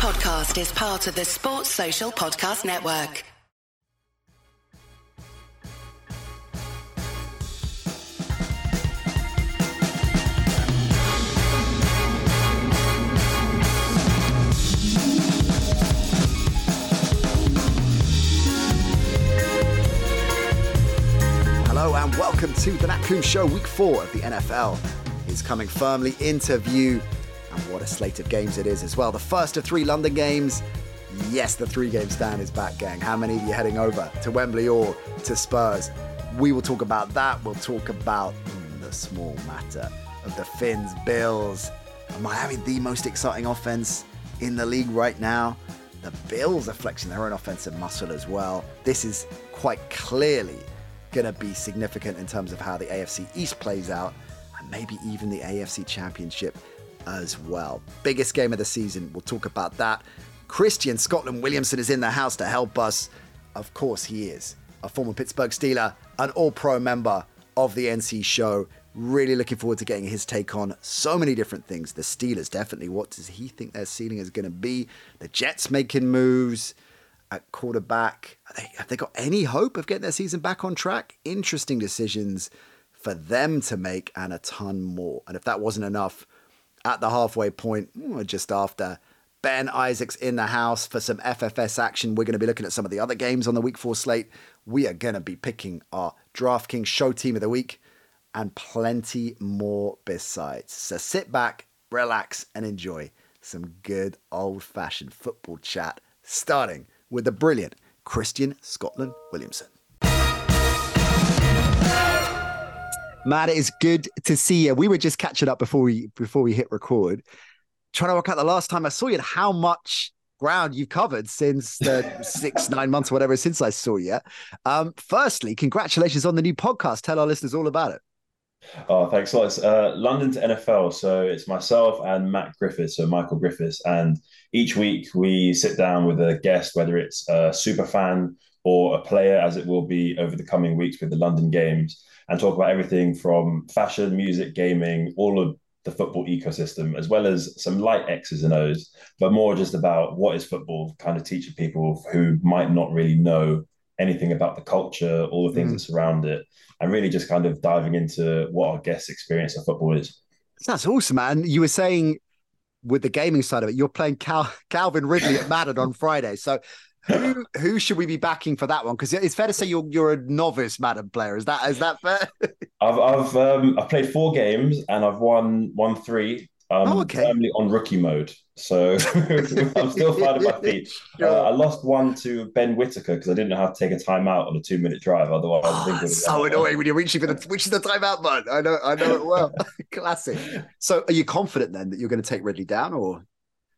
podcast is part of the Sports Social Podcast Network. Hello and welcome to the Nat Show. Week four of the NFL is coming firmly into view, and what a slate of games it is as well. The first of three London games. Yes, the three-game stand is back, gang. How many of you heading over to Wembley or to Spurs? We will talk about that. We'll talk about the small matter of the Fins, Bills, Miami, the most exciting offense in the league right now. The Bills are flexing their own offensive muscle as well. This is quite clearly going to be significant in terms of how the AFC East plays out and maybe even the AFC Championship as well. Biggest game of the season. We'll talk about that. Christian Scotland Williamson is in the house to help us. Of course, he is a former Pittsburgh Steeler, an all pro member of the NC show. Really looking forward to getting his take on so many different things. The Steelers, definitely. What does he think their ceiling is going to be? The Jets making moves at quarterback. They, have they got any hope of getting their season back on track? Interesting decisions for them to make and a ton more. And if that wasn't enough, at the halfway point, mm, just after, Ben Isaacs in the house for some FFS action. We're going to be looking at some of the other games on the week four slate. We are going to be picking our DraftKings show team of the week and plenty more besides. So sit back, relax, and enjoy some good old fashioned football chat starting with the brilliant Christian Scotland Williamson. Matt, it is good to see you. We were just catching up before we before we hit record, trying to work out the last time I saw you and how much ground you've covered since the six nine months or whatever since I saw you. Um, firstly, congratulations on the new podcast. Tell our listeners all about it. Oh, thanks a lot. It's uh, London to NFL. So it's myself and Matt Griffiths, so Michael Griffiths. And each week we sit down with a guest, whether it's a super fan or a player, as it will be over the coming weeks with the London games, and talk about everything from fashion, music, gaming, all of the football ecosystem, as well as some light X's and O's, but more just about what is football, kind of teaching people who might not really know anything about the culture, all the things mm. that surround it, and really just kind of diving into what our guests' experience of football is. That's awesome, man. You were saying with the gaming side of it, you're playing Cal- Calvin Ridley at Madden on Friday. So who who should we be backing for that one? Because it's fair to say you're you're a novice Madden player. Is that is that fair? I've I've um, I've played four games and I've won won three. Um, oh, okay. Firmly on rookie mode, so I'm still finding my feet. Sure. Uh, I lost one to Ben Whitaker because I didn't know how to take a timeout on a two minute drive. Otherwise, oh, I think so annoying when you're reaching for the which is the timeout button. I know, I know it well. Classic. So, are you confident then that you're going to take Ridley down, or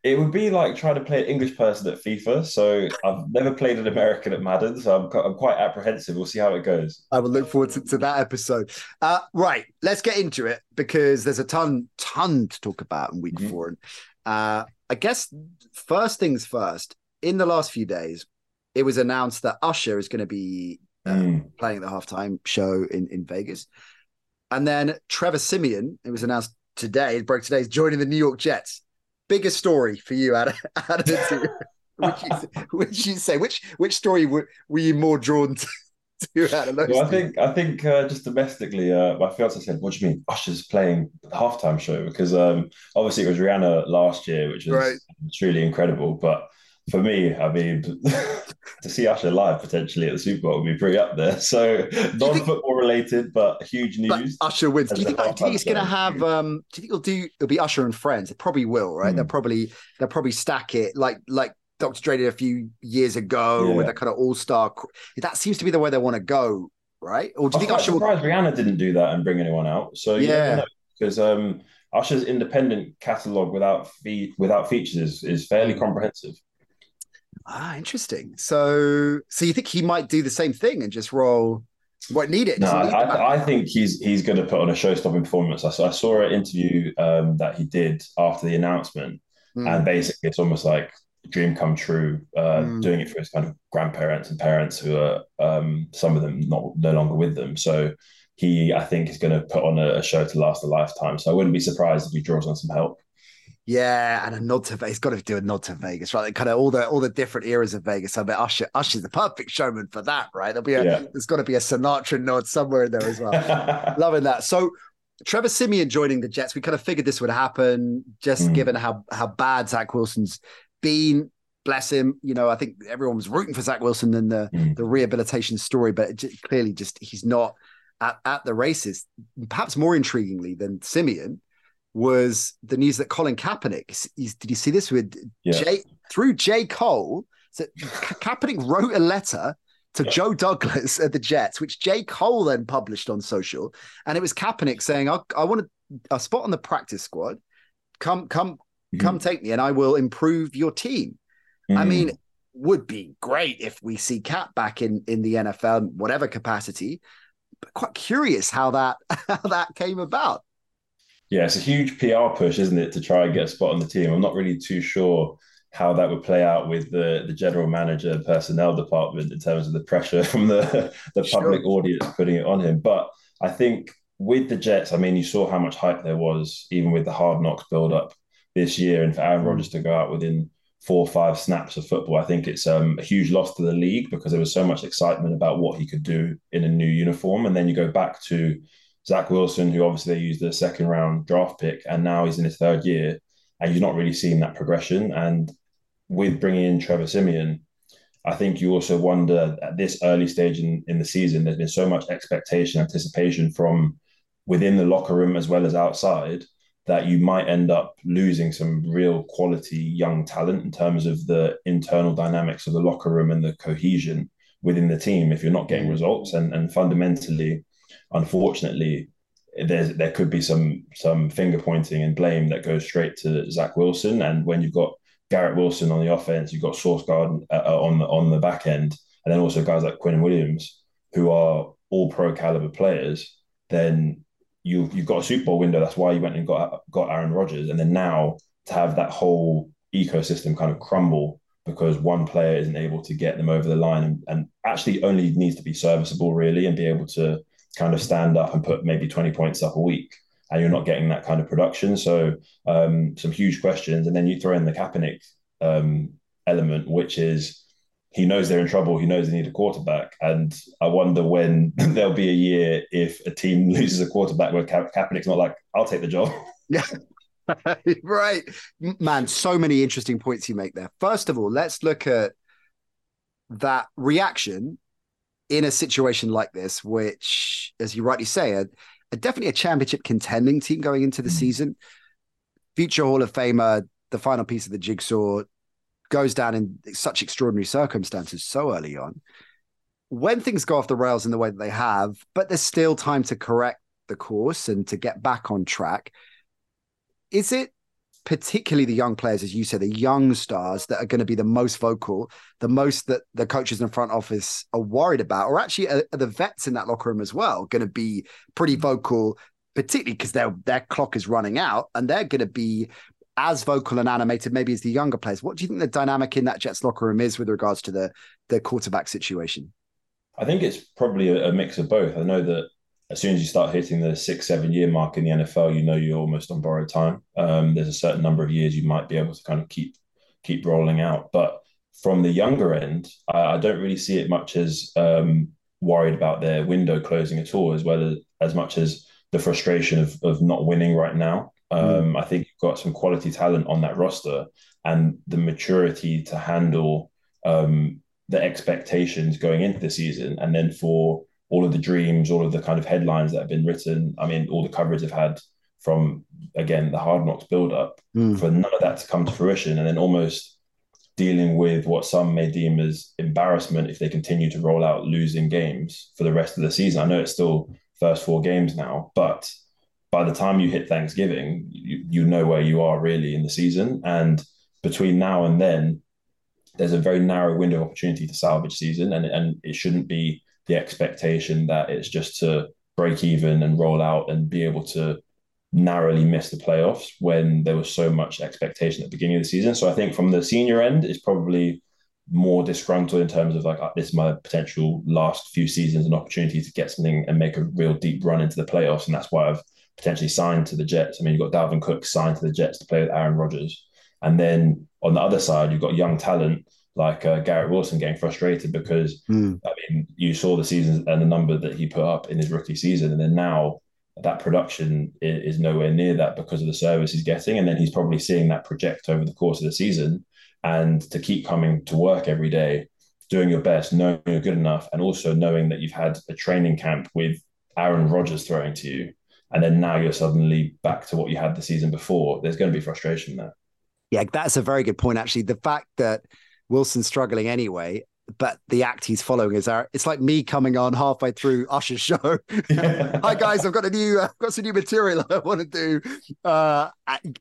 it would be like trying to play an English person at FIFA. So I've never played an American at Madden, so I'm, I'm quite apprehensive. We'll see how it goes. I will look forward to, to that episode. Uh, right, let's get into it because there's a ton, ton to talk about in week mm-hmm. four. And uh, I guess first things first. In the last few days, it was announced that Usher is going to be uh, mm. playing the halftime show in in Vegas, and then Trevor Siemian. It was announced today. It broke today. Is joining the New York Jets biggest story for you out of, out of the two? which, you, which you say which which story were, were you more drawn to? Well, I think I think uh, just domestically, uh, my fiance said, "What do you mean Usher's playing the halftime show?" Because um, obviously it was Rihanna last year, which was right. truly incredible. But for me, I mean, to see Usher live potentially at the Super Bowl would be pretty up there. So non-football related, but huge news. But Usher wins. Do you think, do you think it's going to have? Um, do you think it'll do? It'll be Usher and friends. It probably will, right? Mm. They'll probably they'll probably stack it like like Dr. Dre did a few years ago yeah. with a kind of all star. That seems to be the way they want to go, right? Or do you think Usher? Surprised will... Rihanna didn't do that and bring anyone out. So yeah, because um, Usher's independent catalog without fee- without features is, is fairly hmm. comprehensive. Ah, interesting. So, so you think he might do the same thing and just roll what need it? No, I, I, think he's he's going to put on a show-stopping performance. I saw, I saw an interview um, that he did after the announcement, mm. and basically it's almost like dream come true. Uh, mm. Doing it for his kind of grandparents and parents who are um, some of them not no longer with them. So he, I think, is going to put on a, a show to last a lifetime. So I wouldn't be surprised if he draws on some help. Yeah, and a nod to Vegas. Got to do a nod to Vegas, right? Kind of all the all the different eras of Vegas. I bet Usher Usher's the perfect showman for that, right? There'll be a yeah. there's got to be a Sinatra nod somewhere in there as well. Loving that. So Trevor Siemian joining the Jets, we kind of figured this would happen, just mm. given how how bad Zach Wilson's been. Bless him. You know, I think everyone was rooting for Zach Wilson and the mm. the rehabilitation story, but just, clearly, just he's not at, at the races. Perhaps more intriguingly than Siemian was the news that Colin Kaepernick. Did you see this with yeah. Jay through J Cole? So Kaepernick wrote a letter to yeah. Joe Douglas at the Jets, which J Cole then published on social, and it was Kaepernick saying, "I, I want a, a spot on the practice squad. Come, come, mm-hmm. come, take me, and I will improve your team." Mm-hmm. I mean, would be great if we see Cap back in in the NFL, whatever capacity. But quite curious how that how that came about. Yeah, it's a huge PR push, isn't it, to try and get a spot on the team? I'm not really too sure how that would play out with the, the general manager personnel department in terms of the pressure from the, the sure. public audience putting it on him. But I think with the Jets, I mean, you saw how much hype there was, even with the hard knocks build up this year. And for Aaron Rodgers to go out within four or five snaps of football, I think it's um, a huge loss to the league because there was so much excitement about what he could do in a new uniform. And then you go back to Zach Wilson, who obviously they used a second round draft pick, and now he's in his third year, and you've not really seen that progression. And with bringing in Trevor Siemian, I think you also wonder at this early stage in, in the season, there's been so much expectation, anticipation from within the locker room as well as outside that you might end up losing some real quality young talent in terms of the internal dynamics of the locker room and the cohesion within the team if you're not getting mm. results. And, and fundamentally, unfortunately, there's there could be some some finger pointing and blame that goes straight to Zach Wilson. And when you've got Garrett Wilson on the offense, you've got Sauce Gardner uh, uh, on the on the back end, and then also guys like Quinn Williams who are all pro caliber players. Then you you've got a Super Bowl window. That's why you went and got got Aaron Rodgers, and then now to have that whole ecosystem kind of crumble because one player isn't able to get them over the line and, and actually only needs to be serviceable really and be able to kind of stand up and put maybe 20 points up a week and you're not getting that kind of production. So um, some huge questions. And then you throw in the Kaepernick um, element, which is he knows they're in trouble. He knows they need a quarterback. And I wonder when there'll be a year if a team loses a quarterback where Ka- Kaepernick's not like, I'll take the job. Yeah. right. Man, so many interesting points you make there. First of all, let's look at that reaction in a situation like this, which, as you rightly say, are, are definitely a championship contending team going into the mm. season. Future Hall of Famer, the final piece of the jigsaw, goes down in such extraordinary circumstances so early on. When things go off the rails in the way that they have, but there's still time to correct the course and to get back on track. Is it particularly the young players, as you said, the young stars that are going to be the most vocal, the most that the coaches in front office are worried about, or actually are, are the vets in that locker room as well going to be pretty mm. vocal, particularly because their their clock is running out and they're going to be as vocal and animated maybe as the younger players. What do you think the dynamic in that Jets locker room is with regards to the the quarterback situation? I think it's probably a, a mix of both. I know that as soon as you start hitting the six, seven year mark in the NFL, you know you're almost on borrowed time. Um, there's a certain number of years you might be able to kind of keep keep rolling out. But from the younger end, I, I don't really see it much as um, worried about their window closing at all, as well as as much as the frustration of of not winning right now. Um, mm. I think you've got some quality talent on that roster and the maturity to handle um, the expectations going into the season, and then for all of the dreams, all of the kind of headlines that have been written. I mean, all the coverage they've had from again the hard knocks build up mm. for none of that to come to fruition, and then almost dealing with what some may deem as embarrassment if they continue to roll out losing games for the rest of the season. I know it's still first four games now, but by the time you hit Thanksgiving, you, you know where you are really in the season. And between now and then, there's a very narrow window of opportunity to salvage season, and, and it shouldn't be the expectation that it's just to break even and roll out and be able to narrowly miss the playoffs when there was so much expectation at the beginning of the season. So I think from the senior end, it's probably more disgruntled in terms of like uh, this is my potential last few seasons and opportunity to get something and make a real deep run into the playoffs, and that's why I've potentially signed to the Jets. I mean, you've got Dalvin Cook signed to the Jets to play with Aaron Rodgers. And then on the other side, you've got young talent like uh, Garrett Wilson getting frustrated because, mm. I mean, you saw the season and the number that he put up in his rookie season. And then now that production is, nowhere near that because of the service he's getting. And then he's probably seeing that project over the course of the season. And to keep coming to work every day, doing your best, knowing you're good enough, and also knowing that you've had a training camp with Aaron Rodgers throwing to you, and then now you're suddenly back to what you had the season before, there's going to be frustration there. Yeah, that's a very good point, actually. The fact that Wilson's struggling anyway, but the act he's following is our it's like me coming on halfway through Usher's show. Hi guys, I've got a new I've got some new material I want to do. Uh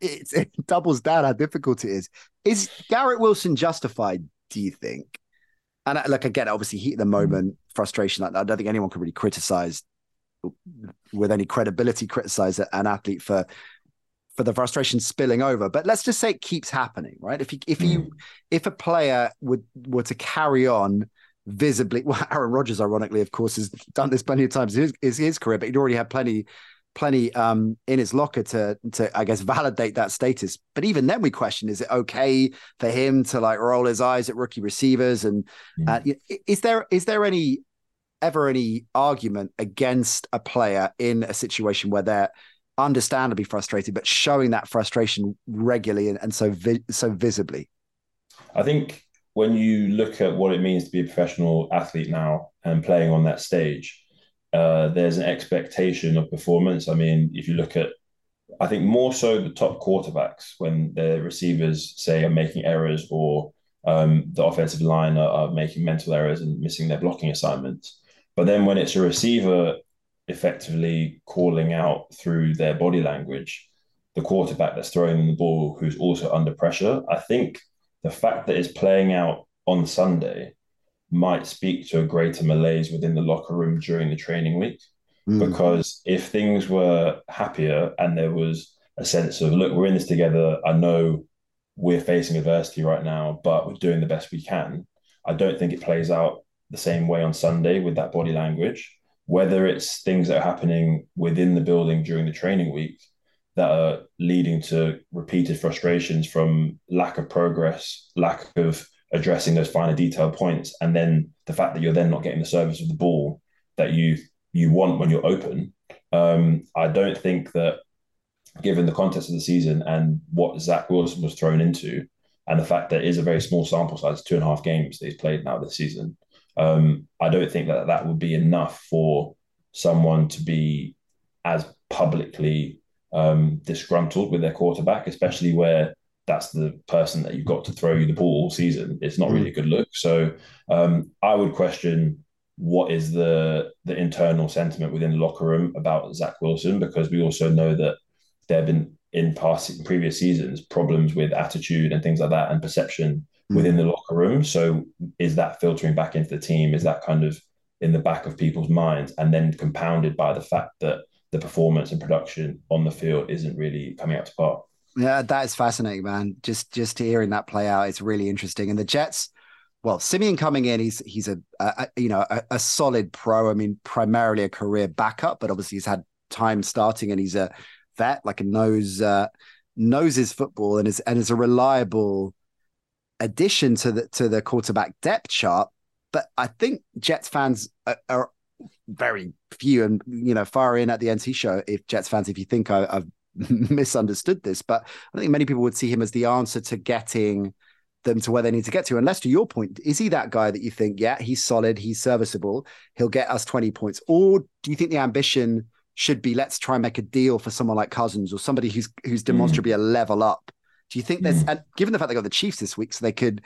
it, it doubles down how difficult it is. Is Garrett Wilson justified, do you think? And uh, like again, obviously heat of the moment, frustration like. I don't think anyone can really criticize with any credibility criticize an athlete for for the frustration spilling over. But let's just say it keeps happening, right? If you if you mm. if a player would were to carry on visibly, well, Aaron Rodgers, ironically, of course, has done this plenty of times in his, his, his career, but he'd already had plenty plenty um, in his locker to to I guess validate that status. But even then, we question: Is it okay for him to like roll his eyes at rookie receivers? And mm. uh, is there is there any ever any argument against a player in a situation where they're understandably frustrated, but showing that frustration regularly and, and so vi- so visibly? I think when you look at what it means to be a professional athlete now and playing on that stage, uh, there's an expectation of performance. I mean, if you look at, I think more so the top quarterbacks when their receivers say are making errors or um, the offensive line are, are, making mental errors and missing their blocking assignments. But then when it's a receiver effectively calling out through their body language, the quarterback that's throwing the ball who's also under pressure, I think the fact that it's playing out on Sunday might speak to a greater malaise within the locker room during the training week. Mm. Because if things were happier and there was a sense of, look, we're in this together, I know we're facing adversity right now, but we're doing the best we can. I don't think it plays out the same way on Sunday with that body language, whether it's things that are happening within the building during the training week that are leading to repeated frustrations from lack of progress, lack of addressing those finer detail points, and then the fact that you're then not getting the service of the ball that you you want when you're open. Um, I don't think that, given the context of the season and what Zach Wilson was thrown into, and the fact that it is a very small sample size, two and a half games that he's played now this season, um, I don't think that that would be enough for someone to be as publicly um, disgruntled with their quarterback, especially where that's the person that you've got to throw you the ball all season. It's not really a good look. So um, I would question what is the the internal sentiment within the locker room about Zach Wilson because we also know that there have been in past in previous seasons problems with attitude and things like that and perception. Within the locker room. So is that filtering back into the team? Is that kind of in the back of people's minds and then compounded by the fact that the performance and production on the field isn't really coming up to par? Yeah, that is fascinating, man. Just just hearing that play out, it's really interesting. And the Jets, well, Siemian coming in, he's he's a, a you know a, a, solid pro. I mean, primarily a career backup, but obviously he's had time starting, and he's a vet, like a knows uh, knows his football, and is and is a reliable addition to the to the quarterback depth chart. But I think Jets fans are, are very few and you know far in at the NC show. If Jets fans, if you think I, I've misunderstood this, but I think many people would see him as the answer to getting them to where they need to get to. Unless, to your point, is he that guy that you think, yeah, he's solid, he's serviceable, he'll get us 20 points? Or do you think the ambition should be let's try and make a deal for someone like Cousins or somebody who's who's demonstrably mm. a level up? Do you think there's, mm. and given the fact they got the Chiefs this week, so they could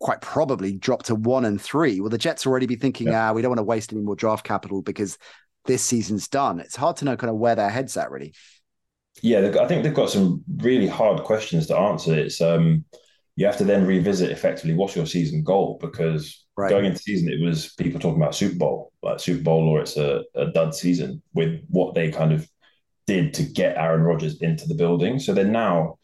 quite probably drop to one and three, will the Jets already be thinking, yeah. ah, we don't want to waste any more draft capital because this season's done? It's hard to know kind of where their head's at, really. Yeah, I think they've got some really hard questions to answer. It's um, you have to then revisit effectively what's your season goal because right. going into season it was people talking about Super Bowl, like Super Bowl, or it's a, a dud season with what they kind of did to get Aaron Rodgers into the building. So then now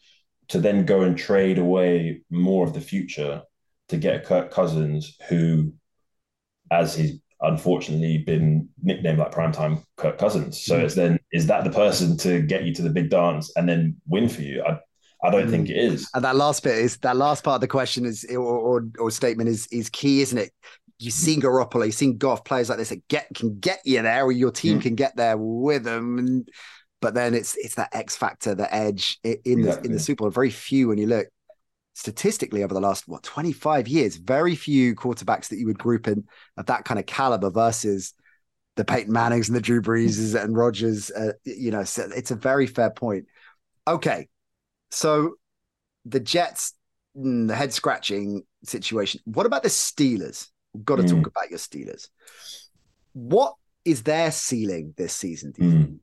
to then go and trade away more of the future to get Kirk Cousins, who, as he's unfortunately been nicknamed like primetime Kirk Cousins. So mm. it's then is that the person to get you to the big dance and then win for you? I I don't mm. think it is. And that last bit is that last part of the question is or, or, or statement is is key, isn't it? You've seen Garoppolo, you've seen Goff players like this that get can get you there, or your team mm. can get there with them. And, but then it's it's that X factor, the edge in exactly. the in the Super Bowl. Very few when you look statistically over the last what 25 years, very few quarterbacks that you would group in of that kind of caliber versus the Peyton Mannings and the Drew Breeses and Rodgers. Uh, you know, so it's a very fair point. Okay, so the Jets, mm, the head scratching situation. What about the Steelers? We've got to mm. talk about your Steelers. What is their ceiling this season? Mm.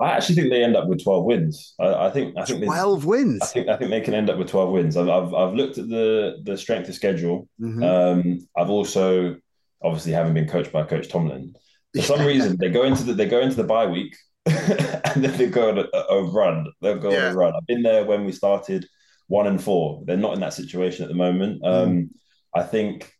I actually think they end up with twelve wins. I, I think I think twelve wins. I think I think they can end up with twelve wins. I've I've, I've looked at the the strength of schedule. Mm-hmm. Um, I've also obviously haven't been coached by Coach Tomlin. For some reason, they go into the they go into the bye week and then they go on a, a run. They'll go yeah. on a run. I've been there when we started one and four. They're not in that situation at the moment. Mm. Um, I think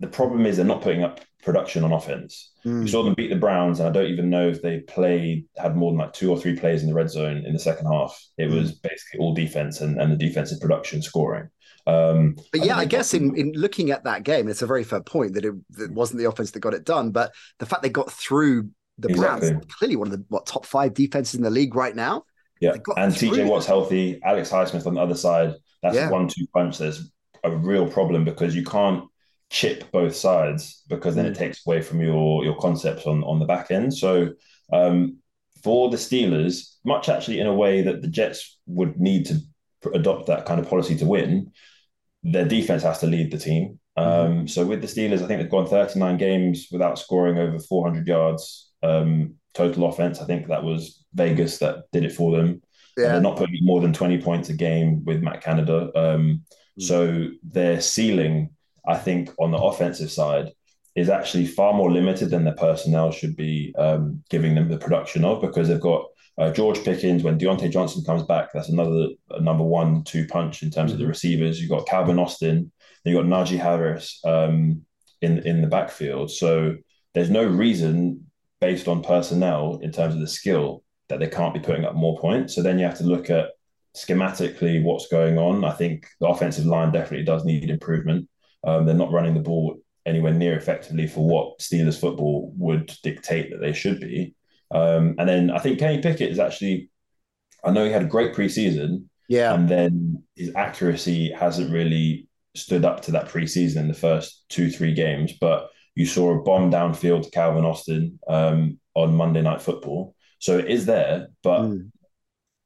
the problem is they're not putting up production on offense. Mm. We saw them beat the Browns, and I don't even know if they played had more than like two or three plays in the red zone in the second half. It mm. was basically all defense and, and the defensive production scoring. Um, but yeah, I, I guess in, in looking at that game, it's a very fair point that it, it, wasn't the offense that got it done, but the fact they got through the exactly. Browns, clearly one of the what top five defenses in the league right now. Yeah, and TJ Watt's healthy. Alex Highsmith on the other side. That's yeah. one-two punch. There's a real problem because you can't chip both sides because then mm. it takes away from your your concepts on on the back end. So um, for the Steelers, much actually in a way that the Jets would need to adopt that kind of policy to win, their defense has to lead the team. Mm-hmm. Um, so with the Steelers, I think they've gone 39 games without scoring over 400 yards um, total offense. I think that was Vegas that did it for them. Yeah. they're not putting more than 20 points a game with Matt Canada. Um, mm-hmm. So their ceiling I think on the offensive side is actually far more limited than the personnel should be um, giving them the production of because they've got uh, George Pickens. When Diontae Johnson comes back, that's another number one two punch in terms of the mm-hmm. receivers. You've got Calvin Austin, then you've got Najee Harris um, in in the backfield. So there's no reason based on personnel in terms of the skill that they can't be putting up more points. So then you have to look at schematically what's going on. I think the offensive line definitely does need improvement. Um, they're not running the ball anywhere near effectively for what Steelers football would dictate that they should be. Um, and then I think Kenny Pickett is actually, I know he had a great preseason. Yeah. And then his accuracy hasn't really stood up to that preseason in the first two, three games. But you saw a bomb downfield to Calvin Austin um, on Monday Night Football. So it is there. But mm.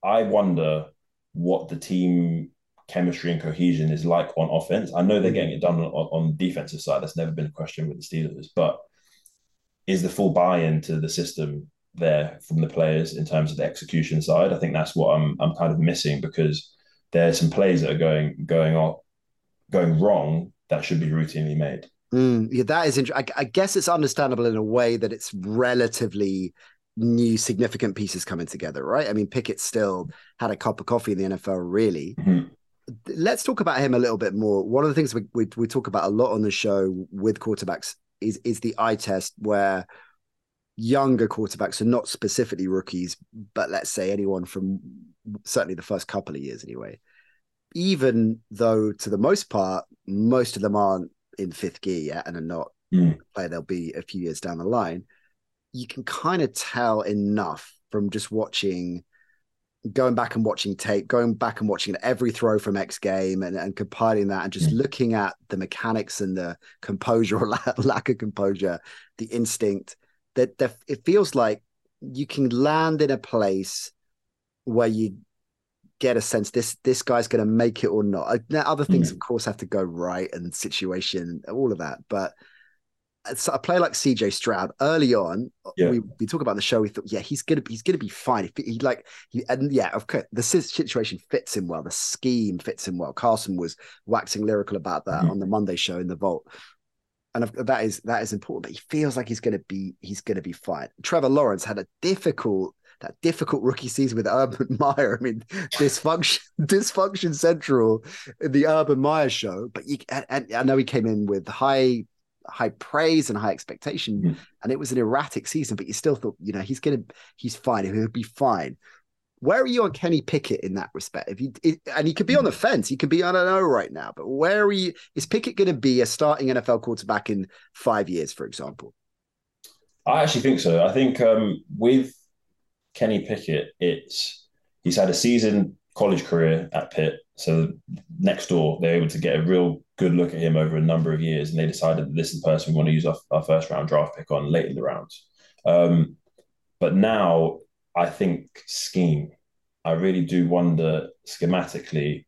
I wonder what the team chemistry and cohesion is like on offense. I know they're mm. getting it done on, on the defensive side. That's never been a question with the Steelers, but is the full buy-in to the system there from the players in terms of the execution side? I think that's what I'm I'm kind of missing because there are some plays that are going going off going wrong that should be routinely made. Mm, yeah, that is interesting. I, I guess it's understandable in a way that it's relatively new significant pieces coming together, right? I mean, Pickett still had a cup of coffee in the NFL, really. Mm-hmm let's talk about him a little bit more. One of the things we, we, we talk about a lot on the show with quarterbacks is is the eye test, where younger quarterbacks are not specifically rookies, but let's say anyone from certainly the first couple of years anyway. Even though, to the most part, most of them aren't in fifth gear yet and are not mm. where they'll be a few years down the line, you can kind of tell enough from just watching going back and watching tape, going back and watching every throw from X game and, and compiling that and just mm. looking at the mechanics and the composure or lack of composure, the instinct that, that it feels like you can land in a place where you get a sense this this guy's going to make it or not. Now, other things, mm. of course, have to go right and situation, all of that, but a player like CJ Stroud early on, yeah. we, we talk about the show. We thought, yeah, he's gonna be he's gonna be fine. He, he like he, and yeah, of course, the situation fits him well. The scheme fits him well. Carson was waxing lyrical about that mm-hmm. on the Monday show in the Vault, and that is that is important. But he feels like he's gonna be he's gonna be fine. Trevor Lawrence had a difficult that difficult rookie season with Urban Meyer. I mean, dysfunction, dysfunction central in the Urban Meyer show. But you, and, and I know he came in with high high praise and high expectation, Mhm. and it was an erratic season. But you still thought, you know, he's gonna, he's fine. He'll be fine. Where are you on Kenny Pickett in that respect? If you it, and he could be on the fence, he could be I don't know right now. But where are you? Is Pickett going to be a starting NFL quarterback in five years, for example? I actually think so. I think um, with Kenny Pickett, it's he's had a season college career at Pitt. So next door, they're able to get a real good look at him over a number of years, and they decided that this is the person we want to use our, our first round draft pick on late in the rounds. Um, but now I think scheme. I really do wonder schematically,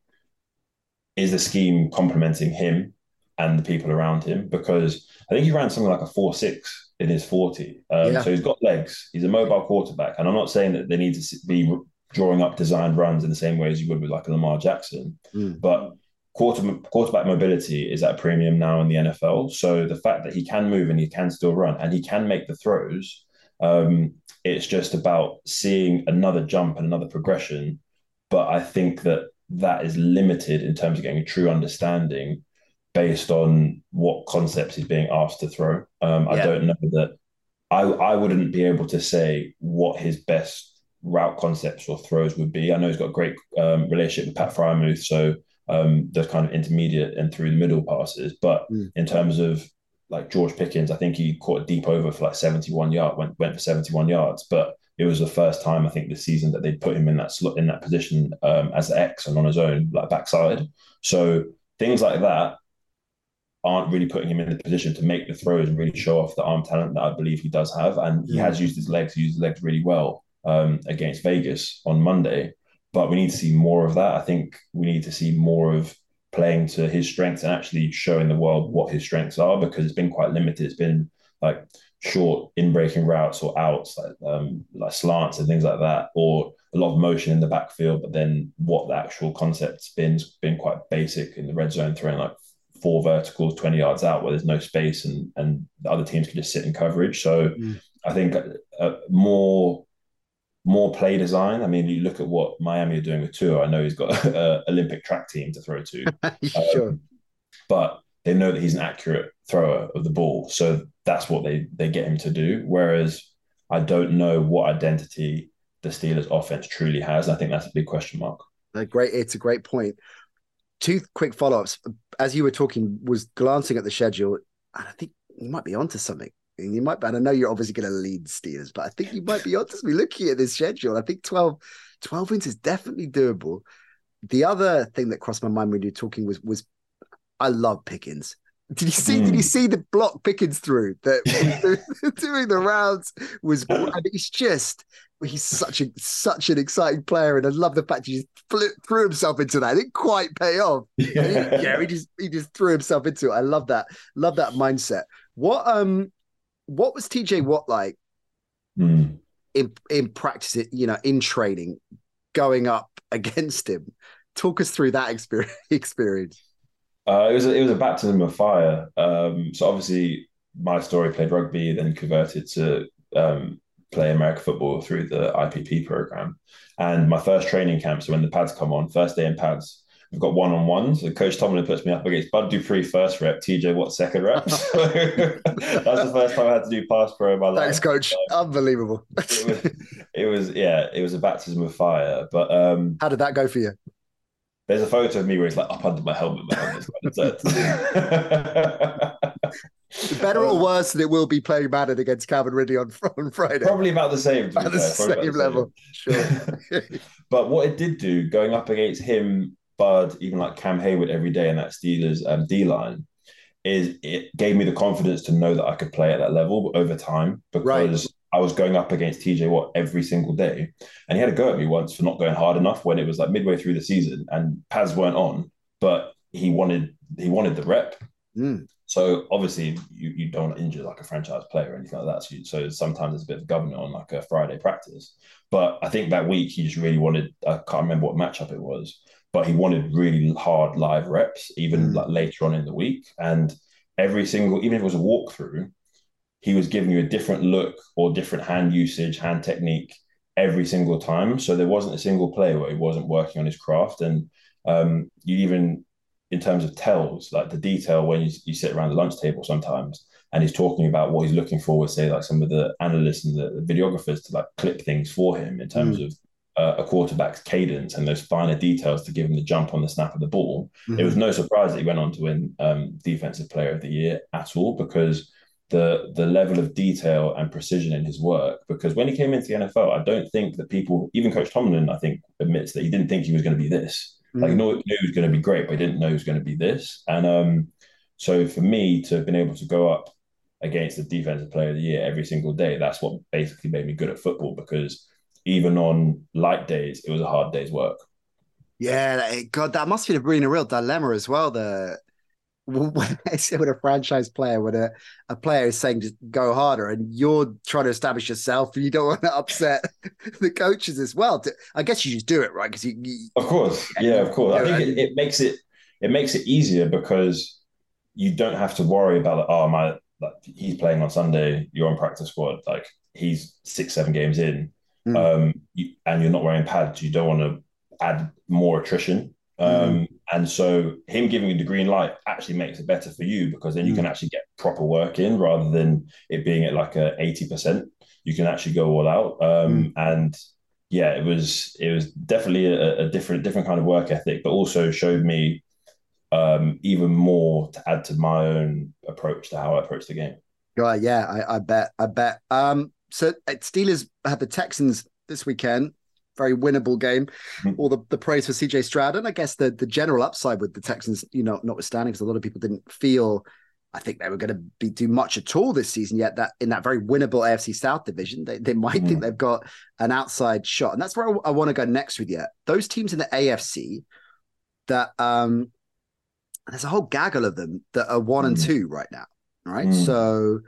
is the scheme complementing him and the people around him? Because I think he ran something like a four six in his forty. Um, Yeah. So he's got legs. He's a mobile quarterback, and I'm not saying that they need to be drawing up designed runs in the same way as you would with like a Lamar Jackson, Mm. but quarter quarterback mobility is at a premium now in the NFL. So the fact that he can move and he can still run and he can make the throws, um, it's just about seeing another jump and another progression. But I think that that is limited in terms of getting a true understanding based on what concepts he's being asked to throw. Um, I Yeah. don't know that I I wouldn't be able to say what his best route concepts or throws would be. I know he's got a great um, relationship with Pat Freiermuth, so um, those kind of intermediate and through the middle passes. But Mm. in terms of like George Pickens, I think he caught a deep over for like 71 yards, went went for 71 yards. But it was the first time I think this season that they put him in that slot in that position um, as the X and on his own, like backside. So things like that aren't really putting him in the position to make the throws and really show off the arm talent that I believe he does have. And he Mm. has used his legs, he used his legs really well um, against Vegas on Monday. But we need to see more of that. I think we need to see more of playing to his strengths and actually showing the world what his strengths are because it's been quite limited. It's been like short in breaking routes or outs, like um, like slants and things like that, or a lot of motion in the backfield. But then what the actual concept's been has been quite basic in the red zone, throwing like four verticals, 20 yards out where there's no space and, and the other teams can just sit in coverage. So Mm. I think uh, more more play design. I mean, you look at what Miami are doing with Tua. I know he's got an Olympic track team to throw to, sure. um, but they know that he's an accurate thrower of the ball. So that's what they they get him to do. Whereas I don't know what identity the Steelers offense truly has. I think that's a big question mark. A great, it's a great point. Two quick follow-ups. As you were talking, was glancing at the schedule, and I think you might be onto something. And you might, and I know you're obviously going to lead Steelers, but I think you might be onto something. Looking at this schedule, I think 12, 12 wins is definitely doable. The other thing that crossed my mind when you were talking was was I love Pickens. Did you see? Did you Mm. see the block Pickens through that doing the rounds was? And it's just he's such a such an exciting player, and I love the fact he just flew, threw himself into that. It didn't quite pay off. yeah, he just he just threw himself into it. I love that. Love that mindset. What um, what was TJ Watt like Mm. in in practice? You know, in training, going up against him. Talk us through that experience. experience. Uh, it was a, it was a baptism of fire. Um, so obviously, my story played rugby, then converted to um, play American football through the IPP program. And my first training camp, so when the pads come on, first day in pads, we've got one on ones. So Coach Tomlin puts me up against Bud Dupree first rep, TJ Watt second rep. So that's the first time I had to do pass pro in my life. Thanks, coach. Unbelievable. It was, it was yeah, it was a baptism of fire. But um, How did that go for you? there's a photo of me where it's like up under my helmet. My helmet's. Better or worse than it will be playing Madden against Calvin Ridley on, on Friday? Probably about the same. At the same about the level. Sure. but what it did do, going up against him, Bud, even like Cam Heyward every day in that Steelers um, D line, is it gave me the confidence to know that I could play at that level over time because Right. I was going up against TJ Watt every single day. And he had a go at me once for not going hard enough when it was like midway through the season and pads weren't on, but he wanted he wanted the rep. Mm. So obviously you, you don't want to injure like a franchise player or anything like that. So, you, so sometimes there's a bit of governor on like a Friday practice. But I think that week he just really wanted. I can't remember what matchup it was, but he wanted really hard live reps, even Mm. like later on in the week. And every single, even if it was a walkthrough, he was giving you a different look or different hand usage, hand technique every single time. So there wasn't a single play where he wasn't working on his craft. And um, you even in terms of tells, like the detail when you, you sit around the lunch table sometimes and he's talking about what he's looking for, with, say like some of the analysts and the, the videographers to like clip things for him in terms mm. of a quarterback's cadence and those finer details to give him the jump on the snap of the ball. Mm-hmm. It was no surprise that he went on to win um, Defensive Player of the Year at all because the the level of detail and precision in his work. Because when he came into the NFL, I don't think that people, even Coach Tomlin, I think admits that he didn't think he was going to be this. Mm-hmm. Like, he knew, knew he was going to be great, but he didn't know he was going to be this. And um, so for me to have been able to go up against the defensive player of the year every single day, that's what basically made me good at football because even on light days, it was a hard day's work. Yeah, eh, God, that must have been a real dilemma as well. The when a franchise player, when a, a player is saying just go harder, and you're trying to establish yourself, and you don't want to upset the coaches as well. I guess you just do it right because you, you, Of course, yeah, of course. I think it, it makes it it makes it easier because you don't have to worry about like, oh my, like, he's playing on Sunday, you're on practice squad, like he's six seven games in mm. um, you, and you're not wearing pads, you don't want to add more attrition. Um, mm. And so, him giving you the green light actually makes it better for you because then you mm. can actually get proper work in rather than it being at like a eighty percent. You can actually go all out. Um, mm. and yeah, it was it was definitely a, a, different different kind of work ethic, but also showed me um, even more to add to my own approach to how I approach the game. Right, yeah, I, I bet, I bet. Um, so uh, Steelers had the Texans this weekend. Very winnable game. Mm-hmm. All the, the praise for CJ Stroud. And I guess the, the general upside with the Texans, you know, notwithstanding, because a lot of people didn't feel I think they were going to be do much at all this season. Yet that in that very winnable AFC South division, they, they might mm. think they've got an outside shot, and that's where I, I want to go next with you. Those teams in the AFC that um, there's a whole gaggle of them that are one mm. and two right now. Right, mm. so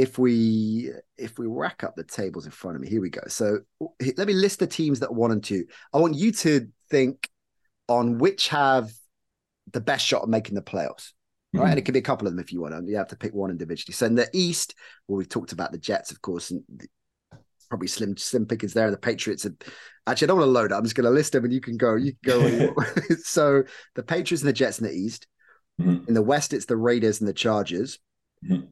if we if we rack up the tables in front of me, here we go. So let me list the teams that are one and two. I want you to think on which have the best shot of making the playoffs. Right. Mm-hmm. And it could be a couple of them if you want. To. You have to pick one individually. So in the East, well, we've talked about the Jets, of course, and probably slim slim pickings there. The Patriots are actually I don't want to load up. I'm just going to list them and you can go. You can go. so the Patriots and the Jets in the East. Mm-hmm. In the West, it's the Raiders and the Chargers. Mm-hmm.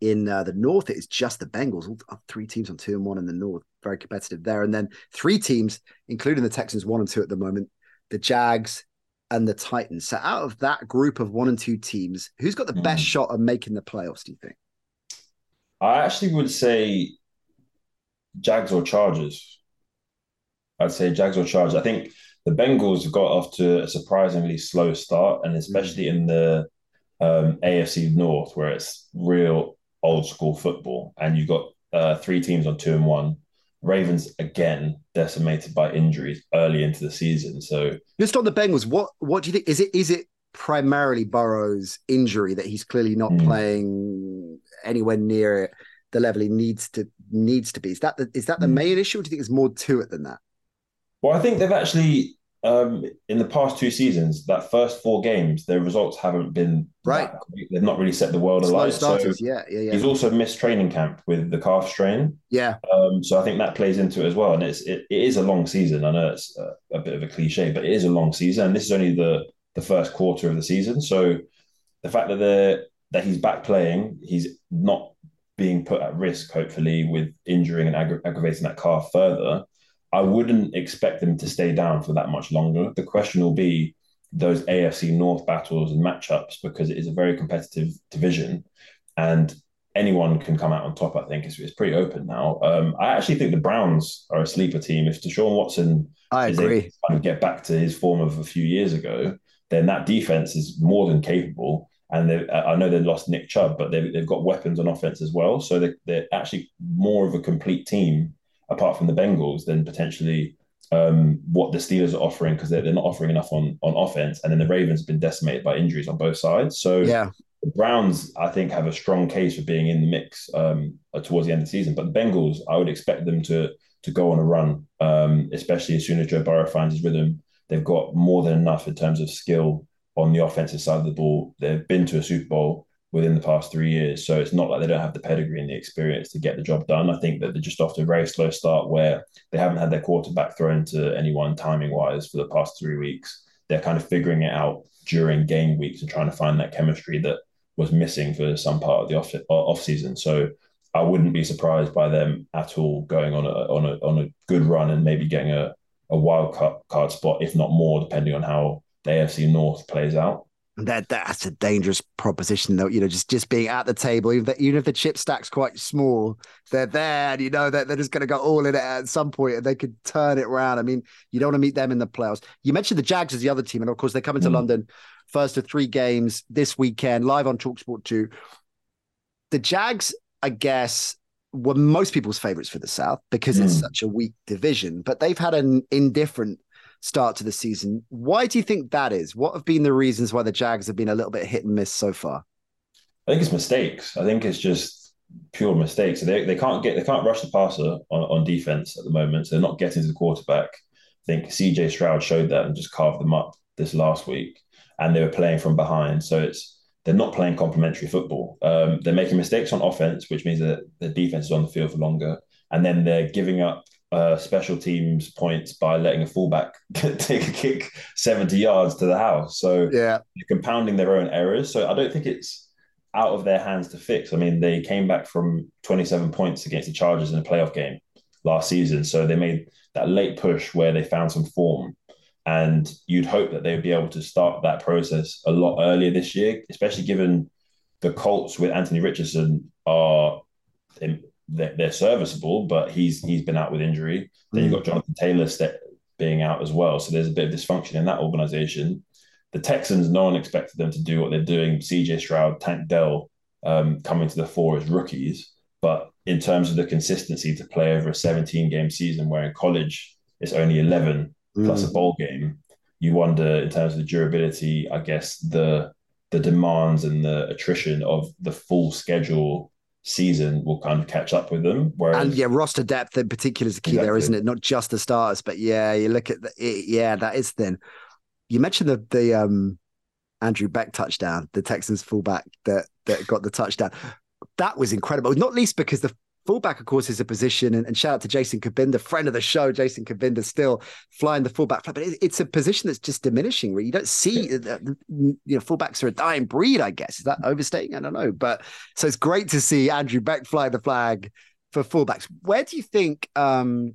In uh, the North, it is just the Bengals. All, three teams on two and one in the North, very competitive there. And then three teams, including the Texans, one and two at the moment, the Jags and the Titans. So out of that group of one and two teams, who's got the mm. best shot of making the playoffs? Do you think? I actually would say Jags or Chargers. I'd say Jags or Chargers. I think the Bengals got off to a surprisingly slow start, and especially in the um, AFC North, where it's real old school football, and you've got uh, three teams on two and one. Ravens again decimated by injuries early into the season. So just on the Bengals, what what do you think? Is it is it primarily Burrow's injury that he's clearly not mm. playing anywhere near the level he needs to needs to be? Is that the, is that the mm. main issue, or do you think there's more to it than that? Well, I think they've actually um, in the past two seasons, that first four games, their results haven't been right. They've not really set the world Slow alight. Starters, so yeah, yeah, yeah. He's also missed training camp with the calf strain. Yeah. Um, so I think that plays into it as well. And it's it, it is a long season. I know it's a, a, bit of a cliche, but it is a long season. And this is only the the first quarter of the season. So the fact that they that he's back playing, he's not being put at risk, hopefully, with injuring and aggra- aggravating that calf further I wouldn't expect them to stay down for that much longer. The question will be those AFC North battles and matchups because it is a very competitive division, and anyone can come out on top. I think it's, it's pretty open now. Um, I actually think the Browns are a sleeper team. If Deshaun Watson I agree. is able to get back to his form of a few years ago, then that defense is more than capable. And I know they lost Nick Chubb, but they've, they've got weapons on offense as well. So they, they're actually more of a complete team apart from the Bengals, then potentially um, what the Steelers are offering because they're, they're not offering enough on on offense, and then the Ravens have been decimated by injuries on both sides. So yeah. The Browns, I think, have a strong case for being in the mix um, towards the end of the season. But the Bengals, I would expect them to to go on a run, um, especially as soon as Joe Burrow finds his rhythm. They've got more than enough in terms of skill on the offensive side of the ball. They've been to a Super Bowl within the past three years. So it's not like they don't have the pedigree and the experience to get the job done. I think that they're just off to a very slow start where they haven't had their quarterback thrown to anyone timing wise for the past three weeks. they're kind of figuring it out during game weeks and trying to find that chemistry that was missing for some part of the off uh, off season. So I wouldn't be surprised by them at all going on a on a on a good run and maybe getting a a wild card spot, if not more, depending on how the AFC North plays out. That that's a dangerous proposition, though. You know, just just being at the table, even, the, even if the chip stack's quite small, they're there, and you know that they're just going to go all in it at some point, and they could turn it around. I mean, you don't want to meet them in the playoffs. You mentioned the Jags as the other team, and of course, they're coming to mm. London first of three games this weekend, live on Talksport two. The Jags, I guess, were most people's favorites for the South because mm. it's such a weak division, but they've had an indifferent start to the season. Why do you think that is? What have been the reasons why the Jags have been a little bit hit and miss so far? I think it's mistakes. I think it's just pure mistakes. They, they can't get they can't rush the passer on, on defense at the moment. So they're not getting to the quarterback. I think CJ Stroud showed that and just carved them up this last week. And they were playing from behind. So it's they're not playing complementary football. Um, they're making mistakes on offense, which means that the defense is on the field for longer. And then they're giving up uh, special teams points by letting a fullback take a kick 70 yards to the house. So yeah, they're compounding their own errors. So I don't think it's out of their hands to fix. I mean, they came back from 27 points against the Chargers in a playoff game last season. So they made that late push where they found some form. And you'd hope that they would be able to start that process a lot earlier this year, especially given the Colts with Anthony Richardson are they're, they're, serviceable, but he's he's been out with injury. Then mm. you've got Jonathan Taylor ste- being out as well, so there's a bit of dysfunction in that organization. The Texans, no one expected them to do what they're doing. C.J. Stroud, Tank Dell um, coming to the fore as rookies, but in terms of the consistency to play over a 17 game season, where in college it's only 11 mm. plus a bowl game, you wonder in terms of the durability. I guess the the demands and the attrition of the full schedule season will kind of catch up with them. Whereas, and yeah, roster depth in particular is the key exactly. there, isn't it? Not just the starters, but yeah, you look at the, it, yeah, that is thin. You mentioned the the um Andrew Beck touchdown, the Texans fullback that that got the touchdown. That was incredible, not least because the fullback, of course, is a position, and, and, shout out to Jason Cabinda, friend of the show. Jason Cabinda still flying the fullback flag, but it, it's a position that's just diminishing. Really, you don't see, yeah. you know, fullbacks are a dying breed. I guess is that overstating? I don't know, but so it's great to see Andrew Beck fly the flag for fullbacks. Where do you think um,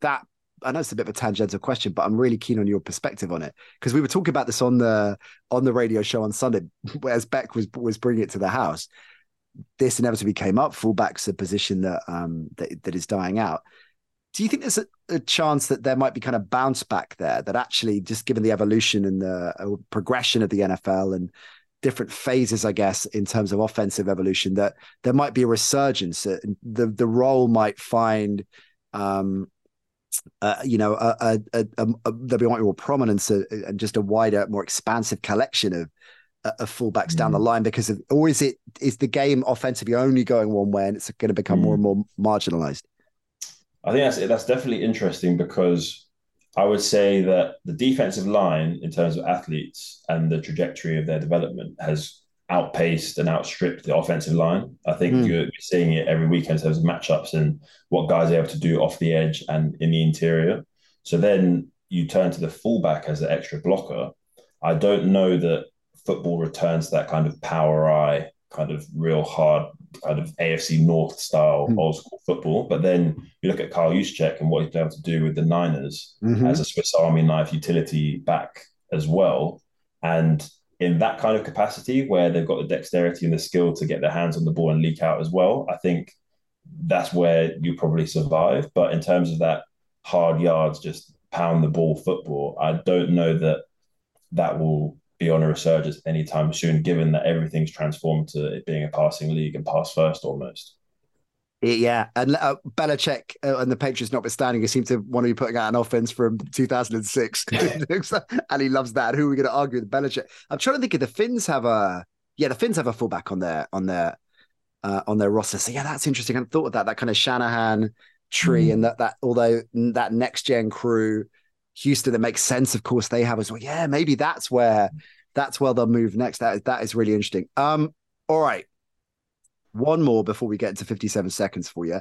that? I know it's a bit of a tangential question, but I'm really keen on your perspective on it because we were talking about this on the on the radio show on Sunday, whereas Beck was was bringing it to the house this inevitably came up. Fullback's a position that um, that, that is dying out. Do you think there's a, a, chance that there might be kind of bounce back there? That actually, just given the evolution and the uh, progression of the NFL and different phases, I guess, in terms of offensive evolution, that there might be a resurgence. The the role might find, um, uh, you know, a, a, a, a, there'll be more prominence uh, and just a wider, more expansive collection of of fullbacks mm. down the mm. line because of, or is it is the game offensively only going one way and it's going to become mm. more and more marginalized? I think that's that's definitely interesting because I would say that the defensive line, in terms of athletes and the trajectory of their development, has outpaced and outstripped the offensive line. I think mm. you're seeing it every weekend in terms of matchups and what guys are able to do off the edge and in the interior. So then you turn to the fullback as the extra blocker. I don't know that football returns to that kind of power eye, kind of real hard, kind of AFC North style mm. old school football. But then you look at Kyle Juszczyk and what he's been able to do with the Niners mm-hmm. as a Swiss Army knife utility back as well. And in that kind of capacity where they've got the dexterity and the skill to get their hands on the ball and leak out as well, I think that's where you probably survive. But in terms of that hard yards, just pound the ball football, I don't know that that will be on a resurgence anytime soon, given that everything's transformed to it being a passing league and pass first almost. Yeah, and uh, Belichick uh, and the Patriots notwithstanding, he seemed to want to be putting out an offense from 2006, and he loves that. Who are we going to argue with Belichick? I'm trying to think if the Fins have a yeah, the Fins have a fullback on their on their uh, on their roster. So yeah, that's interesting. I thought of that that kind of Shanahan tree, mm. and that that although that next gen crew Houston that makes sense. Of course, they have as well. Yeah, maybe that's where that's where they'll move next. That that is really interesting. Um, all right, one more before we get into fifty-seven seconds for you.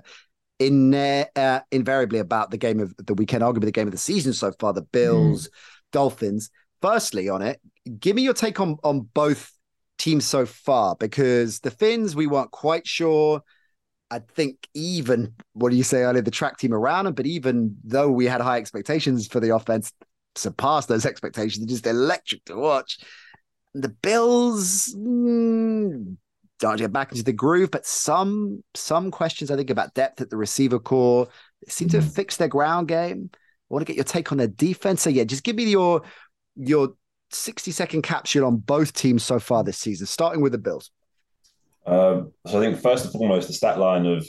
In uh, invariably about the game of the weekend, arguably the game of the season so far, the Bills, mm. Dolphins. firstly, on it, give me your take on on both teams so far because the Fins we weren't quite sure. I think even what do you say earlier, the track team around them, but even though we had high expectations for the offense, surpassed those expectations. They're just electric to watch. The Bills mm, don't get back into the groove, but some some questions I think about depth at the receiver core. They seem mm-hmm. to have fixed their ground game. I want to get your take on their defense. So yeah, just give me your your 60 second capsule on both teams so far this season, starting with the Bills. Um, so I think first and foremost, the stat line of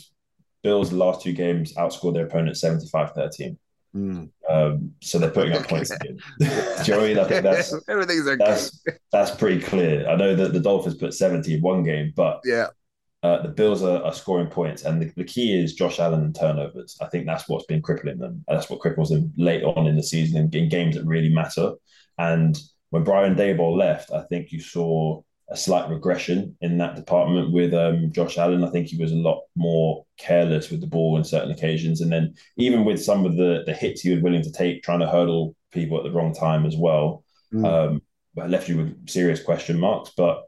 Bills' last two games outscored their opponent 75 13. Mm. Um, so they're putting up points again. Joey, I think that's everything's okay. That's, that's pretty clear. I know that the Dolphins put 70 in one game, but yeah, uh, the Bills are, are, scoring points, and the, the, key is Josh Allen and turnovers. I think that's what's been crippling them. And that's what cripples them late on in the season in, in games that really matter. And when Brian Daboll left, I think you saw a slight regression in that department with um, Josh Allen. I think he was a lot more careless with the ball on certain occasions, and then even with some of the the hits he was willing to take, trying to hurdle people at the wrong time as well, mm. um, left you with serious question marks. But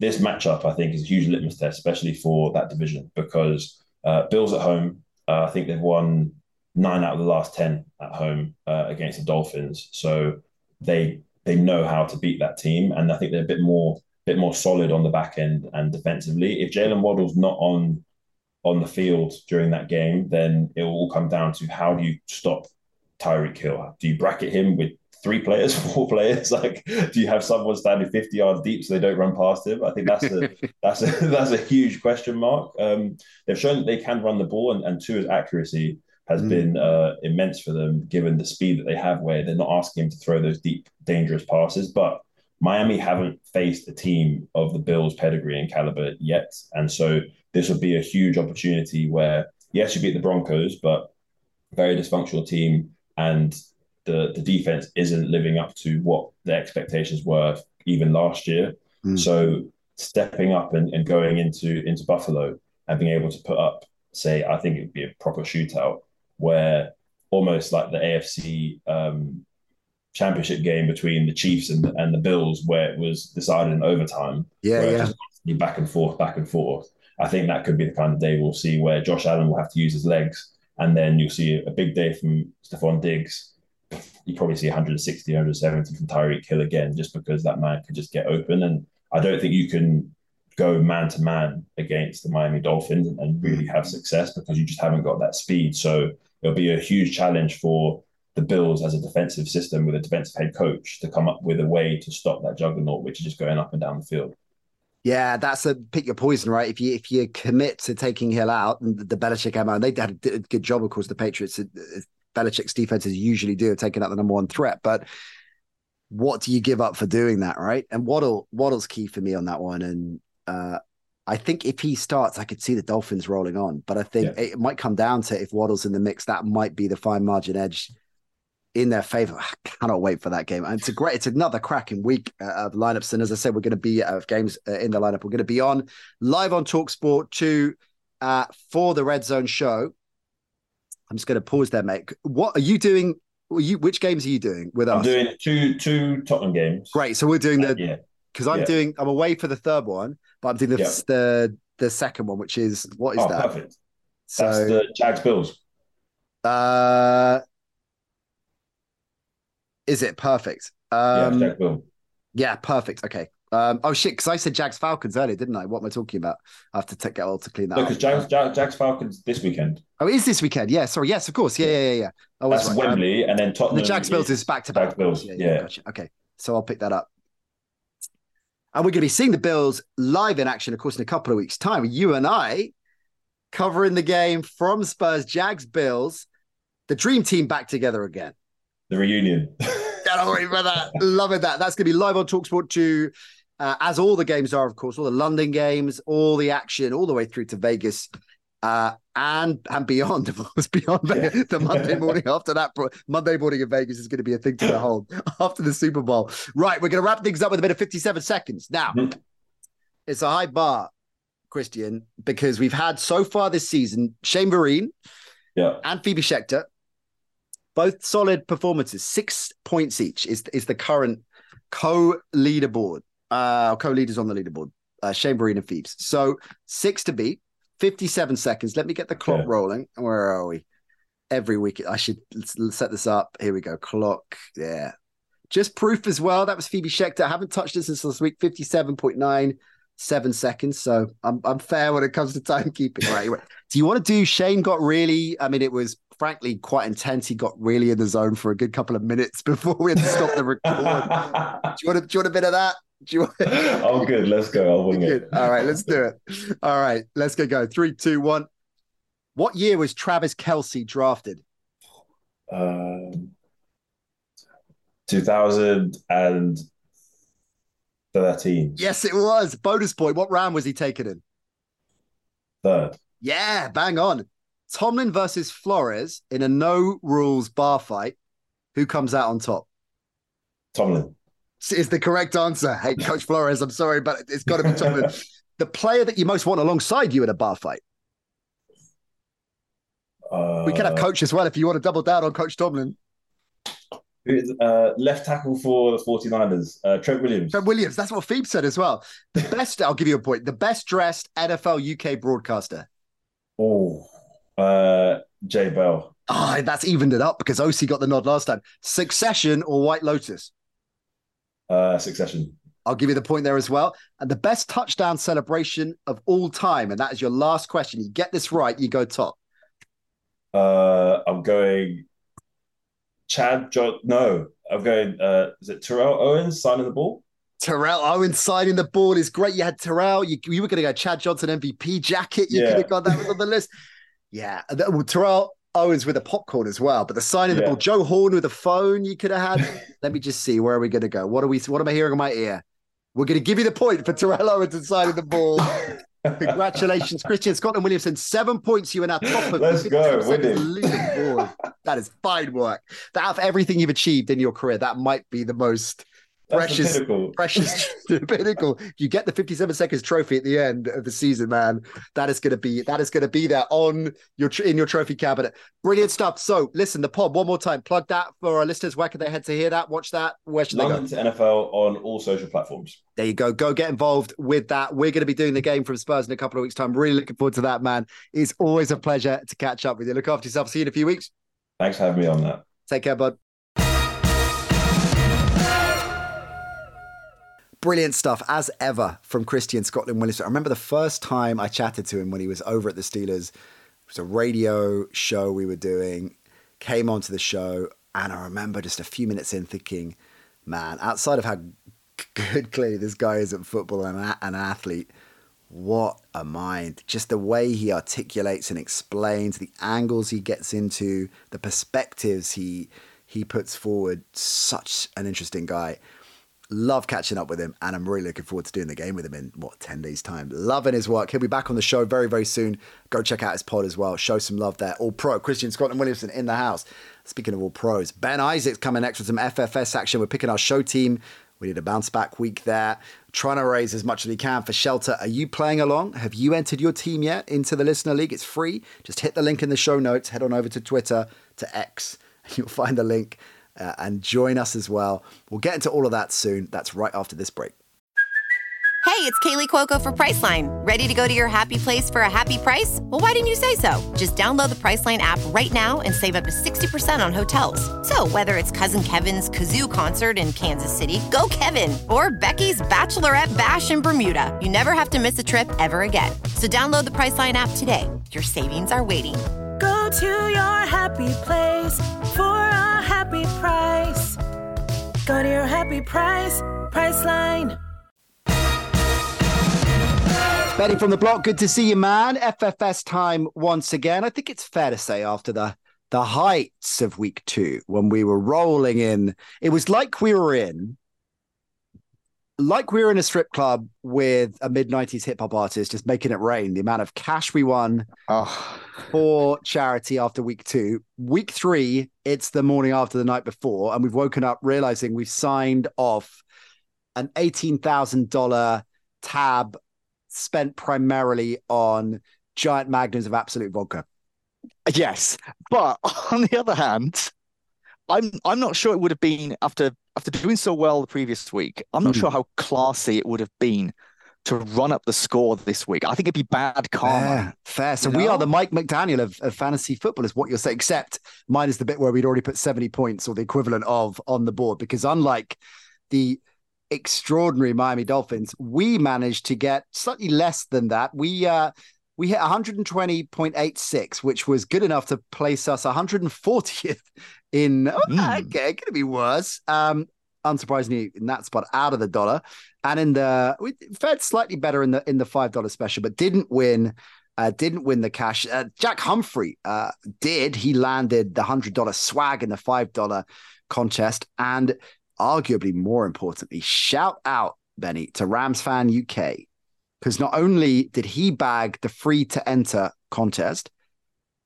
this matchup, I think, is a huge litmus test, especially for that division, because uh, Bills at home. Uh, I think they've won nine out of the last ten at home uh, against the Dolphins, so they they know how to beat that team, and I think they're a bit more bit more solid on the back end and defensively. If Jaylen Waddle's not on on the field during that game, then it will all come down to how do you stop Tyreek Hill? Do you bracket him with three players, four players? Like, do you have someone standing 50 yards deep so they don't run past him? I think that's a that's a that's a huge question mark. Um, they've shown that they can run the ball, and, and Tua's accuracy has mm. been uh, immense for them, given the speed that they have, where they're not asking him to throw those deep, dangerous passes. But Miami haven't faced a team of the Bills' pedigree and caliber yet, and so this would be a huge opportunity where yes, you beat the Broncos, but very dysfunctional team, and the the defense isn't living up to what the expectations were even last year. Mm. So stepping up and, and going into into Buffalo and being able to put up, say, I think it would be a proper shootout where almost like the AFC um, championship game between the Chiefs and, and the Bills, where it was decided in overtime. Yeah, yeah. Back and forth, back and forth. I think that could be the kind of day we'll see where Josh Allen will have to use his legs, and then you'll see a big day from Stefon Diggs. You probably see 160, 170 from Tyreek Hill again, just because that man could just get open. And I don't think you can go man to man against the Miami Dolphins and really have success because you just haven't got that speed. So it'll be a huge challenge for the Bills as a defensive system with a defensive head coach to come up with a way to stop that juggernaut, which is just going up and down the field. Yeah, that's a pick your poison, right? If you if you commit to taking Hill out, and the Belichick MO, and they did a good job, of course. The Patriots, uh, Belichick's defenses usually do taking out the number one threat, but what do you give up for doing that, right? And Waddle Waddle's key for me on that one, and uh, I think if he starts, I could see the Dolphins rolling on, but I think yeah. it might come down to if Waddle's in the mix, that might be the fine margin edge in their favor. I cannot wait for that game. And it's a great, it's another cracking week uh, of lineups. And as I said, we're going to be of uh, games uh, in the lineup. We're going to be on live on Talksport 2 uh, for the Red Zone show. I'm just going to pause there, mate. What are you doing? Are You, which games are you doing with I'm us? I'm doing two two Tottenham games. Great. So we're doing the yeah. Because I'm yeah. doing, I'm away for the third one, but I'm doing the yeah. the, the second one, which is what is oh, that? Perfect. So, That's the Jags Bills. Uh, is it perfect? Um, yeah, yeah, perfect. Okay. Um, oh shit! Because I said Jags Falcons earlier, didn't I? What am I talking about? I have to take, get all to clean that. No, because Jags, Jags, Falcons this weekend. Oh, it is this weekend? Yeah. Sorry. Yes, of course. Yeah, yeah, yeah. yeah. Oh, that's, that's right. Wembley, um, and then Tottenham. The Jags Bills is back to back. Bills. Yeah, yeah, yeah. Gotcha. Okay, so I'll pick that up. And we're going to be seeing the Bills live in action, of course, in a couple of weeks' time. You and I covering the game from Spurs, Jags, Bills, the dream team back together again. The reunion. Cannot wait for that. Loving that. That's going to be live on Talksport 2, uh, as all the games are, of course, all the London games, all the action, all the way through to Vegas. Uh, and and beyond, of course, beyond yeah. the Monday morning after that, Monday morning in Vegas is going to be a thing to behold after the Super Bowl. Right, we're going to wrap things up with a bit of 57 seconds. Now, mm-hmm. it's a high bar, Christian, because we've had so far this season Shane Vereen yeah. and Phoebe Schechter both solid performances. Six points each is is the current co-leaderboard, uh, co-leaders on the leaderboard, uh, Shane Vereen and Phoebes. So six to beat, 57 seconds. Let me get the clock rolling. Where are we? Every week, I should set this up. Here we go. Clock. Yeah. Just proof as well. That was Phoebe Schechter. I haven't touched it since last week. 57.97 seconds. So I'm, I'm fair when it comes to timekeeping. Right. do you want to do Shane got really, I mean, it was frankly quite intense. He got really in the zone for a good couple of minutes before we had to stop the record. do, you want to, do you want a bit of that? Do you want... oh, good. Let's go. I'll wing it. All right, let's do it. All right, let's go. Go three, two, one. What year was Travis Kelce drafted? Um, 2013. Yes, it was. Bonus point. What round was he taken in? Third. Yeah, bang on. Tomlin versus Flores in a no rules bar fight. Who comes out on top? Tomlin. Is the correct answer. Hey, Coach Flores, I'm sorry, but it's got to be Tomlin. the player that you most want alongside you in a bar fight. Uh, We can have Coach as well if you want to double down on Coach Tomlin. is- uh, left tackle for the 49ers, uh, Trent Williams. Trent Williams, that's what Phoebe said as well. The best, I'll give you a point. The best dressed NFL UK broadcaster. Oh, uh, Jay Bell. Ah, that's evened it up because OC got the nod last time. Succession or White Lotus? Uh, Succession. I'll give you the point there as well. And the best touchdown celebration of all time. And that is your last question. You get this right, you go top. Uh, I'm going Chad John. No, I'm going. Uh, is it Terrell Owens signing the ball? Terrell Owens signing the ball is great. You had Terrell. You, you were going to go Chad Johnson MVP jacket. You Yeah. could have got that was on the list. Yeah. well, Terrell Owens with a popcorn as well. But the signing the Yeah. ball, Joe Horn with a phone you could have had. Let me just see. Where are we going to go? What are we? What am I hearing in my ear? We're going to give you the point for Terrell Owens and signing the ball. Congratulations, Christian Scotland Williamson. Seven points. You are now top of Let's the go, 57 winning. That is fine work. That out of everything you've achieved in your career, that might be the most That's Precious- the pinnacle. precious pinnacle. You get the 57 seconds trophy at the end of the season, man. That is going to be that is going to be there on your in your trophy cabinet. Brilliant stuff. So, listen, the pod one more time. Plug that for our listeners. Where can they head to hear that? Watch that. Where should they go? London to NFL on all social platforms. There you go. Go get involved with that. We're going to be doing the game from Spurs in a couple of weeks' time. Really looking forward to that, man. It's always a pleasure to catch up with you. Look after yourself. See you in a few weeks. Thanks for having me on that. Take care, bud. Brilliant stuff, as ever, from Christian Scotland Willis. I remember the first time I chatted to him when he was over at the Steelers. It was a radio show we were doing, came onto the show, and I remember just a few minutes in thinking, man, outside of how good clearly this guy is at football and an athlete, what a mind. Just the way he articulates and explains, the angles he gets into, the perspectives he he puts forward. Such an interesting guy. Love catching up with him, and I'm really looking forward to doing the game with him in what 10 days' time. Loving his work. He'll be back on the show very, very soon. Go check out his pod as well. Show some love there. All pro. Christian Scotland Williamson in the house. Speaking of all pros, Ben Isaacs coming next with some FFS action. We're picking our show team. We need a bounce back week there. Trying to raise as much as we can for shelter. Are you playing along? Have you entered your team yet into the Listener League? It's free. Just hit the link in the show notes. Head on over to Twitter, to X. And you'll find the link uh, and join us as well. We'll get into all of that soon. That's right after this break. Hey, it's Kaley Cuoco for Priceline. Ready to go to your happy place for a happy price? Well, why didn't you say so? Just download the Priceline app right now and save up to 60% on hotels. So, whether it's Cousin Kevin's Kazoo concert in Kansas City, go Kevin, or Becky's Bachelorette Bash in Bermuda, you never have to miss a trip ever again. So, download the Priceline app today. Your savings are waiting. Go to your happy place for a happy price. Go to your happy price, Priceline. Benny from the block, good to see you, man. FFS time once again. I think it's fair to say after the the heights of week two, when we were rolling in, it was like we were in, like we were in a strip club with a mid '90s hip hop artist, just making it rain. The amount of cash we won Oh, for charity after week two. Week three, it's the morning after the night before, and we've woken up realizing we've signed off an eighteen thousand dollar tab spent primarily on giant magnums of Absolut vodka. yes. But on the other hand, I'm I'm not sure it would have been after after doing so well the previous week, I'm not sure how classy it would have been to run up the score this week. I think it'd be bad karma. Fair, fair. So You we are the Mike McDaniel of, of fantasy football, is what you're saying. Except mine is the bit where we'd already put 70 points or the equivalent of on the board. Because unlike the extraordinary Miami Dolphins, we managed to get slightly less than that. We uh we hit 120.86, which was good enough to place us 140th in oh, Mm. okay, could be worse. Um unsurprisingly in that spot out of the dollar. And in the we fared slightly better in the in the five dollar special, but didn't win. Uh, didn't win the cash. Uh, Jack Humphrey uh, did. He landed the hundred dollar swag in the five dollar contest, and arguably more importantly, shout out Benny to Rams fan UK because not only did he bag the free to enter contest,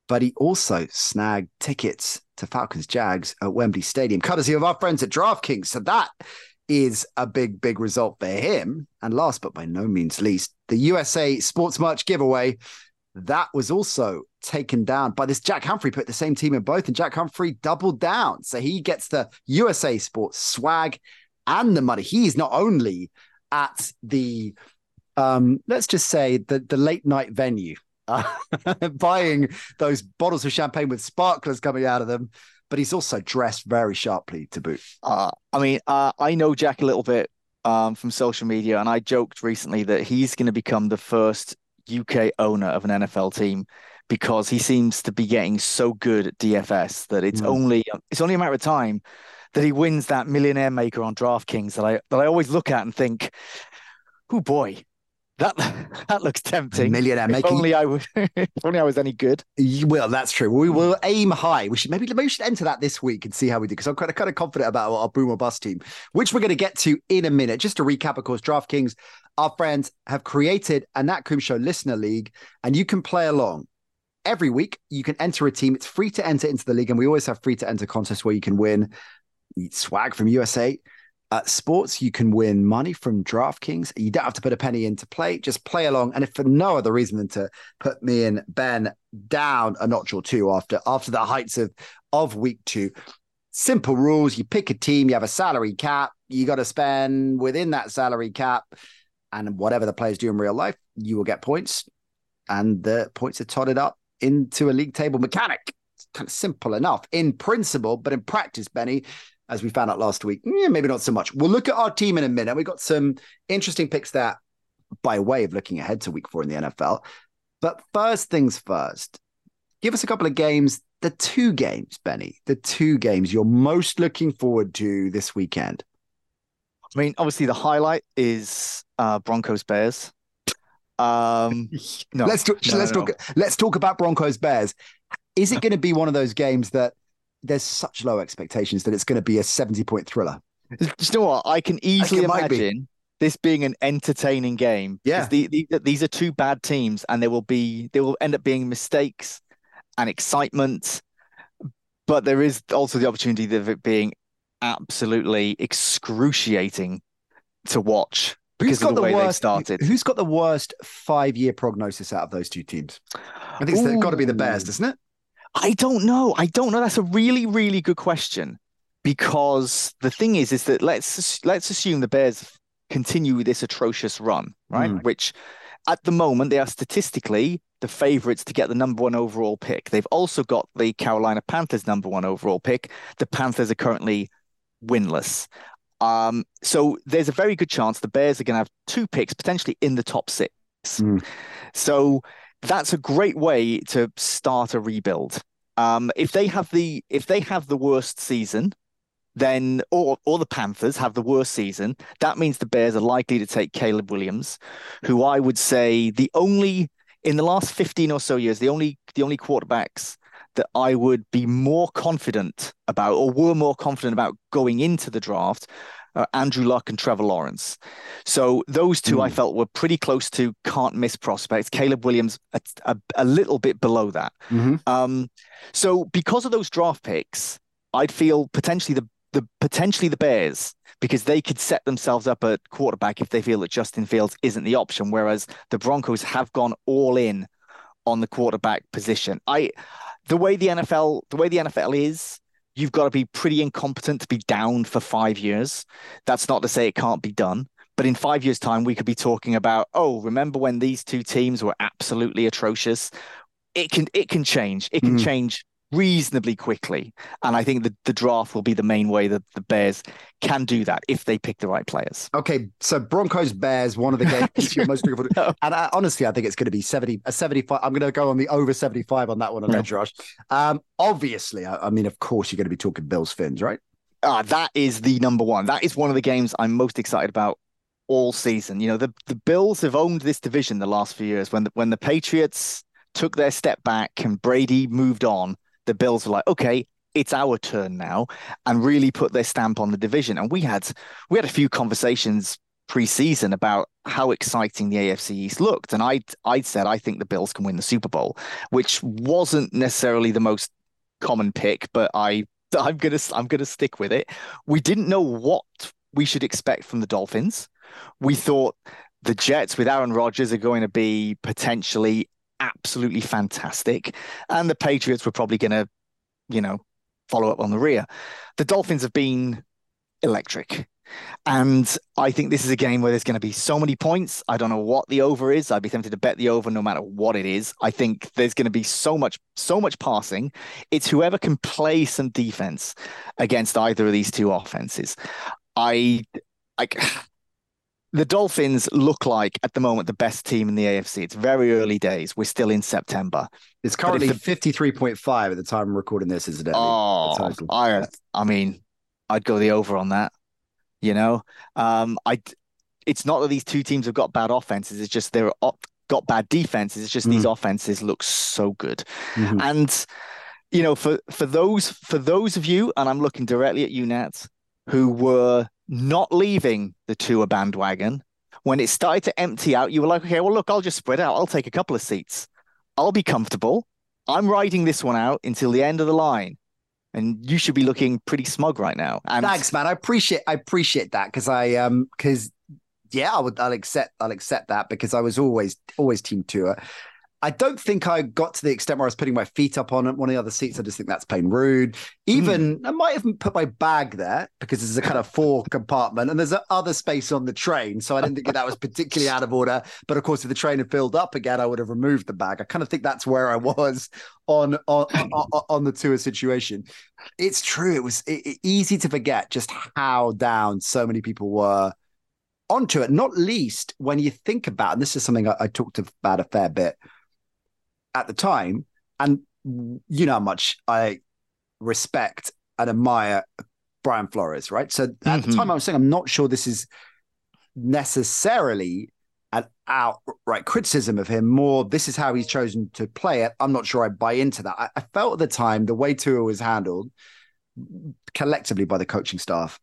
but he also snagged tickets to Falcons Jags at Wembley Stadium, courtesy of our friends at DraftKings. So that is a big, big result for him. And last but by no means least, the USA Sports Merch giveaway. That was also taken down by this Jack Humphrey, put the same team in both, and Jack Humphrey doubled down. So he gets the USA Sports swag and the money. He's not only at the um, let's just say the the late night venue, uh, buying those bottles of champagne with sparklers coming out of them, but he's also dressed very sharply to boot. Uh, I mean, uh, I know Jack a little bit um, from social media, and I joked recently that he's going to become the first UK owner of an NFL team because he seems to be getting so good at DFS that it's Mm. only it's only a matter of time that he wins that millionaire maker on DraftKings that I that I always look at and think, oh boy, that that looks tempting. Millionaire If maker. only I would, if only I was any good. Will. That's true. We will aim high. We should maybe, maybe we should enter that this week and see how we do because I'm kind of kind of confident about our boom or bust team, which we're going to get to in a minute. Just to recap, of course, DraftKings, our friends have created a Nat Coombs Show listener league, and you can play along. Every week, you can enter a team. It's free to enter into the league, and we always have free to enter contests where you can win swag from USA. Uh, sports, you can win money from DraftKings. You don't have to put a penny in to play, just play along. And if for no other reason than to put me and Ben down a notch or two after after the heights of of week two. Simple rules. You pick a team, you have a salary cap, you got to spend within that salary cap, and whatever the players do in real life, you will get points. And the points are totted up into a league table mechanic. It's kind of simple enough in principle, but in practice, Benny, as we found out last week, maybe not so much. We'll look at our team in a minute. We've got some interesting picks there by way of looking ahead to week four in the NFL. But first things first, give us a couple of games, the two games, Benny, the two games you're most looking forward to this weekend. I mean, obviously the highlight is uh, Broncos Bears. Um, no, let's talk, no, let's no. talk let's talk about Broncos Bears. Is it going to be one of those games that there's such low expectations that it's going to be a 70 point thriller? Do you know what? I can easily be. imagine this being an entertaining game. Yeah. The, the, these are two bad teams, and there will be there will end up being mistakes and excitement, but there is also the opportunity of it being absolutely excruciating to watch because of the, way they started. Who's got the worst five year prognosis out of those two teams? I think it's got to be the Bears, Ooh. doesn't it? I don't know. I don't know. That's a really, really good question because the thing is, is that let's let's assume the Bears continue this atrocious run, right? Mm. Which at the moment they are statistically the favorites to get the number one overall pick. They've also got the Carolina Panthers number one overall pick. The Panthers are currently winless. Um, so there's a very good chance the Bears are going to have two picks potentially in the top six. Mm. So that's a great way to start a rebuild. Um, if they have the if they have the worst season, then or or the Panthers have the worst season, that means the Bears are likely to take Caleb Williams, who I would say the only in the last 15 or so years, the only the only quarterbacks that I would be more confident about or were more confident about going into the draft are Andrew Luck and Trevor Lawrence. So those two I Hmm. felt were pretty close to can't miss prospects. Caleb Williams a, a, a little bit below that. Mhm. Um, so because of those draft picks, I'd feel potentially the the potentially the Bears because they could set themselves up at quarterback if they feel that Justin Fields isn't the option, whereas the Broncos have gone all in on the quarterback position. I the way the NFL the way the NFL is, you've got to be pretty incompetent to be down for five years. That's not to say it can't be done. But in five years' time, we could be talking about, oh, remember when these two teams were absolutely atrocious? It can it can change. It can mm. change reasonably quickly. And I think the, the draft will be the main way that the Bears can do that if they pick the right players. Okay, so Broncos Bears, one of the games you're most looking forward And I, honestly, I think it's going to be 70, a 75. I'm going to go on the over 75 on that one on. Edge Rush. Um, obviously, I, I, mean, of course, you're going to be talking Bills Fins, right? Ah, that is the number one. That is one of the games I'm most excited about all season. You know, the, the Bills have owned this division the last few years. When the, when the Patriots took their step back and Brady moved on, the Bills were like, okay, it's our turn now, and really put their stamp on the division. And we had we had a few conversations preseason about how exciting the AFC East looked, and I I said I think the Bills can win the Super Bowl, which wasn't necessarily the most common pick, but I I'm gonna I'm gonna stick with it. We didn't know what we should expect from the Dolphins. We thought the Jets with Aaron Rodgers are going to be potentially absolutely fantastic. And the Patriots were probably going to, you know, follow up on the rear. The Dolphins have been electric. And I think this is a game where there's going to be so many points. I don't know what the over is. I'd be tempted to bet the over no matter what it is. I think there's going to be so much, so much passing. It's whoever can play some defense against either of these two offenses. I, I, the Dolphins look like at the moment the best team in the AFC. It's very early days. We're still in September. It's currently the, 53.5 at the time I'm recording this, isn't it? Oh, I, I mean, I'd go the over on that. You know, um, I. It's not that these two teams have got bad offenses. It's just they're got bad defenses. It's just mm. these offenses look so good, mm-hmm. and you know, for for those for those of you, and I'm looking directly at you, Nat, who were not leaving the Tua bandwagon. When it started to empty out, you were like, okay, well, look, I'll just spread out. I'll take a couple of seats. I'll be comfortable. I'm riding this one out until the end of the line. And you should be looking pretty smug right now. And thanks, man. I appreciate I appreciate that because I um because yeah, I would I'll accept I'll accept that because I was always always team Tua. I don't think I got to the extent where I was putting my feet up on one of the other seats. I just think that's plain rude. Even mm. I might have put my bag there because there's a kind of four compartment and there's other space on the train. So I didn't think that was particularly out of order. But of course, if the train had filled up again, I would have removed the bag. I kind of think that's where I was on on on, on the Tua situation. It's true. It was it, it, easy to forget just how down so many people were onto it. Not least when you think about, and this is something I, I talked about a fair bit at the time, and you know how much I respect and admire Brian Flores, right? So at mm-hmm. the time, I was saying I'm not sure this is necessarily an outright criticism of him. More, this is how he's chosen to play it. I'm not sure I buy into that. I, I felt at the time the way Tua was handled collectively by the coaching staff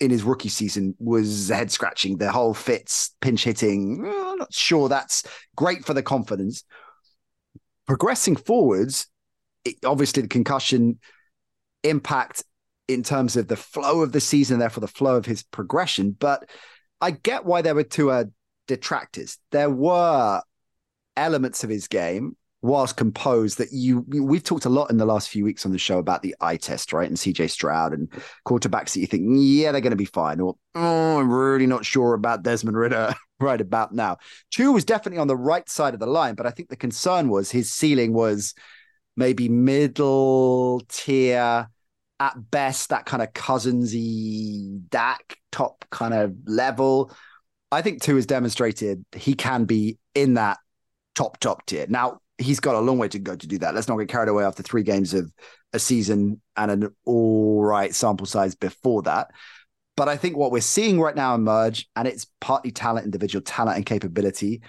in his rookie season was head scratching. The whole Fitz, pinch hitting. I'm not sure that's great for the confidence progressing forwards, it, obviously the concussion impact in terms of the flow of the season, therefore the flow of his progression. But I get why there were two uh, detractors. There were elements of his game whilst composed that you we've talked a lot in the last few weeks on the show about the eye test, right? And CJ Stroud and quarterbacks that you think, yeah, they're going to be fine, or oh, I'm really not sure about Desmond Ridder right about now. Tua was definitely on the right side of the line, but I think the concern was his ceiling was maybe middle tier at best, that kind of Cousinsy Dak top kind of level. I think Tua has demonstrated he can be in that top top tier. Now he's got a long way to go to do that. Let's not get carried away after three games of a season and an all right sample size before that. But I think what we're seeing right now emerge, and it's partly talent, individual talent and capability,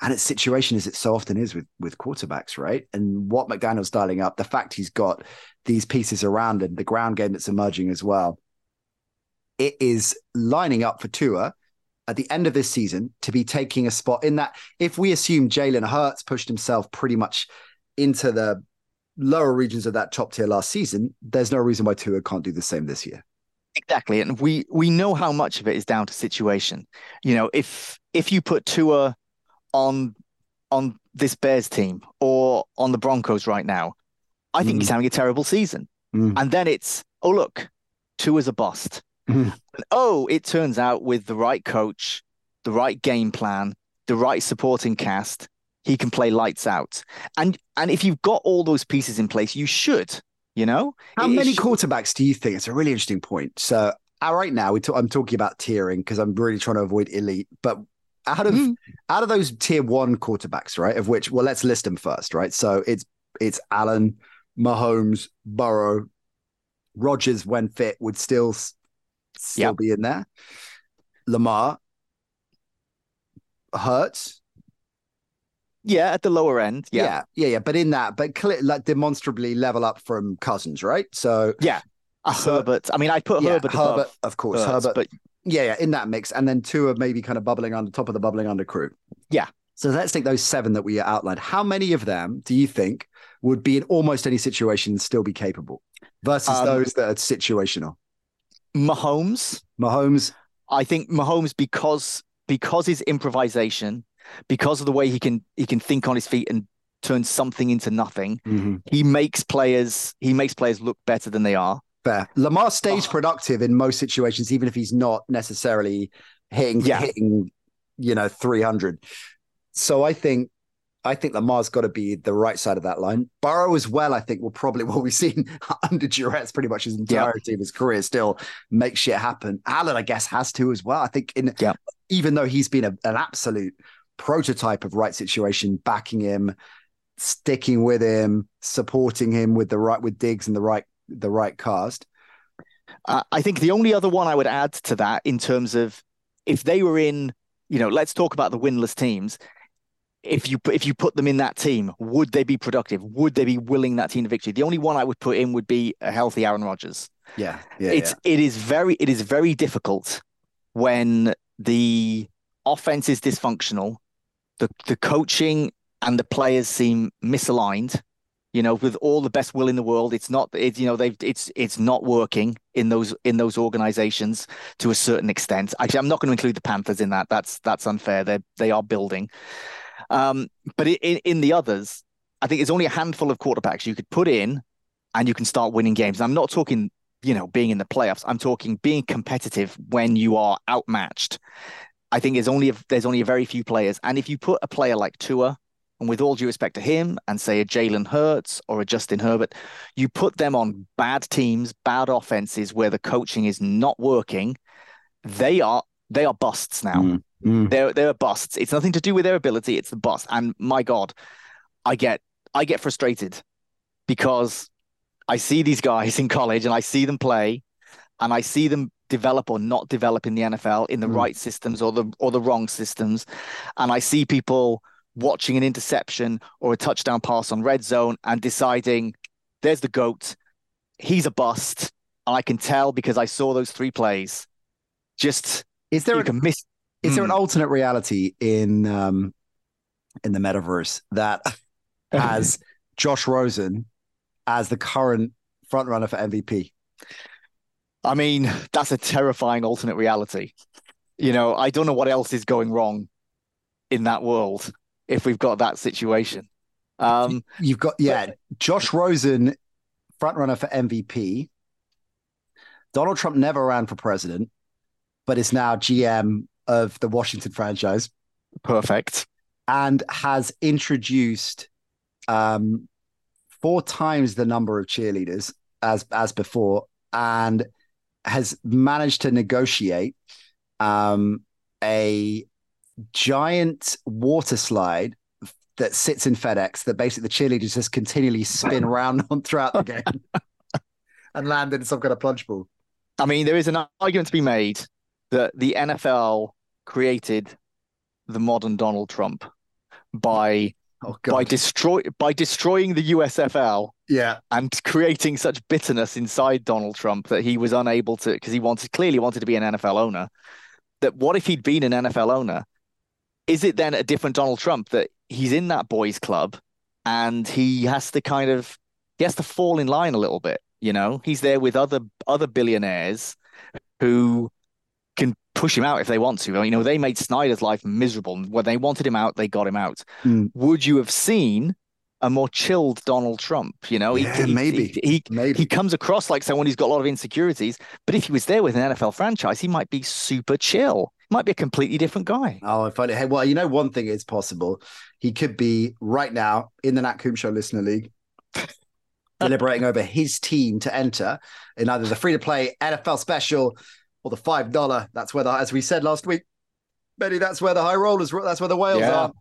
and its situation as it so often is with with quarterbacks, right? And what McDaniel's dialing up, the fact he's got these pieces around him, the ground game that's emerging as well, it is lining up for Tua at the end of this season to be taking a spot in that. If we assume Jalen Hurts pushed himself pretty much into the lower regions of that top tier last season, there's no reason why Tua can't do the same this year. Exactly, and we we know how much of it is down to situation. You know, if if you put Tua on on this Bears team or on the Broncos right now, I think mm. he's having a terrible season. Mm. And then it's, oh, look, is a bust. Oh, it turns out with the right coach, the right game plan, the right supporting cast, he can play lights out. And and if you've got all those pieces in place, you should, you know? How It- many quarterbacks do you think? It's a really interesting point. So uh, right now, we talk, I'm talking about tiering because I'm really trying to avoid elite. But out of Mhm. out of those tier one quarterbacks, right? Of which, well, let's list them first, right? So it's it's Allen, Mahomes, Burrow, Rodgers when fit would still still Yep. be in there. Lamar, Hurts, Yeah, at the lower end. Yeah. yeah, yeah, yeah. But in that, but clear, like demonstrably level up from Cousins, right? So A So- Herbert. I mean, I put yeah, Herbert, Herbert, of course, Hurts, Herbert, but Yeah, yeah, in that mix. And then Tua are maybe kind of bubbling on the top of the bubbling under crew. Yeah. So let's take those seven that we outlined. How many of them do you think would be in almost any situation and still be capable versus Um, those that are situational? Mahomes. Mahomes, I think Mahomes because because his improvisation, because of the way he can he can think on his feet and turn something into nothing, mm-hmm. he makes players he makes players look better than they are. fair. Lamar stays Oh. Ah. productive in most situations, even if he's not necessarily hitting, Yeah. hitting, you know, 300. So I think. I think Lamar's got to be the right side of that line. Burrow as well, I think, will probably what we've seen under duress pretty much his entirety of his career still make shit happen. Allen, I guess, has to as well. I think in Yeah. even though he's been a, an absolute prototype of right situation, backing him, sticking with him, supporting him with the right with Diggs and the right the right cast. Uh, I think the only other one I would add to that in terms of if they were in, you know, let's talk about the winless teams. If you if you put them in that team, would they be productive? Would they be willing that team to victory? The only one I would put in would be a healthy Aaron Rodgers. Yeah, yeah, it's it is very it is very difficult when the offense is dysfunctional, the the coaching and the players seem misaligned. You know, with all the best will in the world, it's not. It's you know they've it's it's not working in those in those organizations to a certain extent. Actually, I'm not going to include the Panthers in that. That's that's unfair. They they are building, um, but in in the others, I think it's only a handful of quarterbacks you could put in, and you can start winning games. I'm not talking you know, being in the playoffs. I'm talking being competitive when you are outmatched. I think there's only a, there's only a very few players, and if you put a player like Tua, and with all due respect to him, and say a Jalen Hurts or a Justin Herbert, you put them on bad teams, bad offenses where the coaching is not working. They are they are busts now. Mm, mm. They're they're busts. It's nothing to do with their ability. It's the bust. And my God, I get I get frustrated because I see these guys in college and I see them play and I see them develop or not develop in the NFL in the Mm. right systems or the or the wrong systems. And I see people watching an interception or a touchdown pass on red zone and deciding there's the goat. He's a bust. And I can tell because I saw those three plays. Just Is there you a, can miss is there an Mm. alternate reality in um in the metaverse that has Josh Rosen as the current front runner for MVP? I mean, that's a terrifying alternate reality. You know, I don't know what else is going wrong in that world if we've got that situation. Um, You've got yeah, Josh Rosen, front runner for MVP. Donald Trump never ran for president, but is now GM of the Washington franchise perfect. and has introduced um, four times the number of cheerleaders as as before, and has managed to negotiate um, a giant water slide that sits in FedEx that basically the cheerleaders just continually spin around on throughout the game and land in some kind of plunge pool. I mean, there is an argument to be made that the NFL created the modern Donald Trump by Oh by destroy by destroying the USFL yeah, and creating such bitterness inside Donald Trump that he was unable to because he wanted clearly wanted to be an NFL owner. That what if he'd been an NFL owner? Is it then a different Donald Trump that he's in that boys club and he has to kind of he has to fall in line a little bit, you know? He's there with other other billionaires who push him out if they want to. You know, they made Snyder's life miserable. When they wanted him out, they got him out. Mm. Would you have seen a more chilled Donald Trump. You know, Yeah, he, maybe. he, he, Maybe. he comes across like someone who's got a lot of insecurities. But if he was there with an NFL franchise, he might be super chill. Might be a completely different guy. Oh, I. Hey, well, you know, one thing is possible. He could be right now in the Nat Coombs Show Listener League, deliberating over his team to enter in either the free to play NFL special or the five dollar. That's where the, as we said last week, Benny. That's where the high rollers. That's where the whales Yeah. are.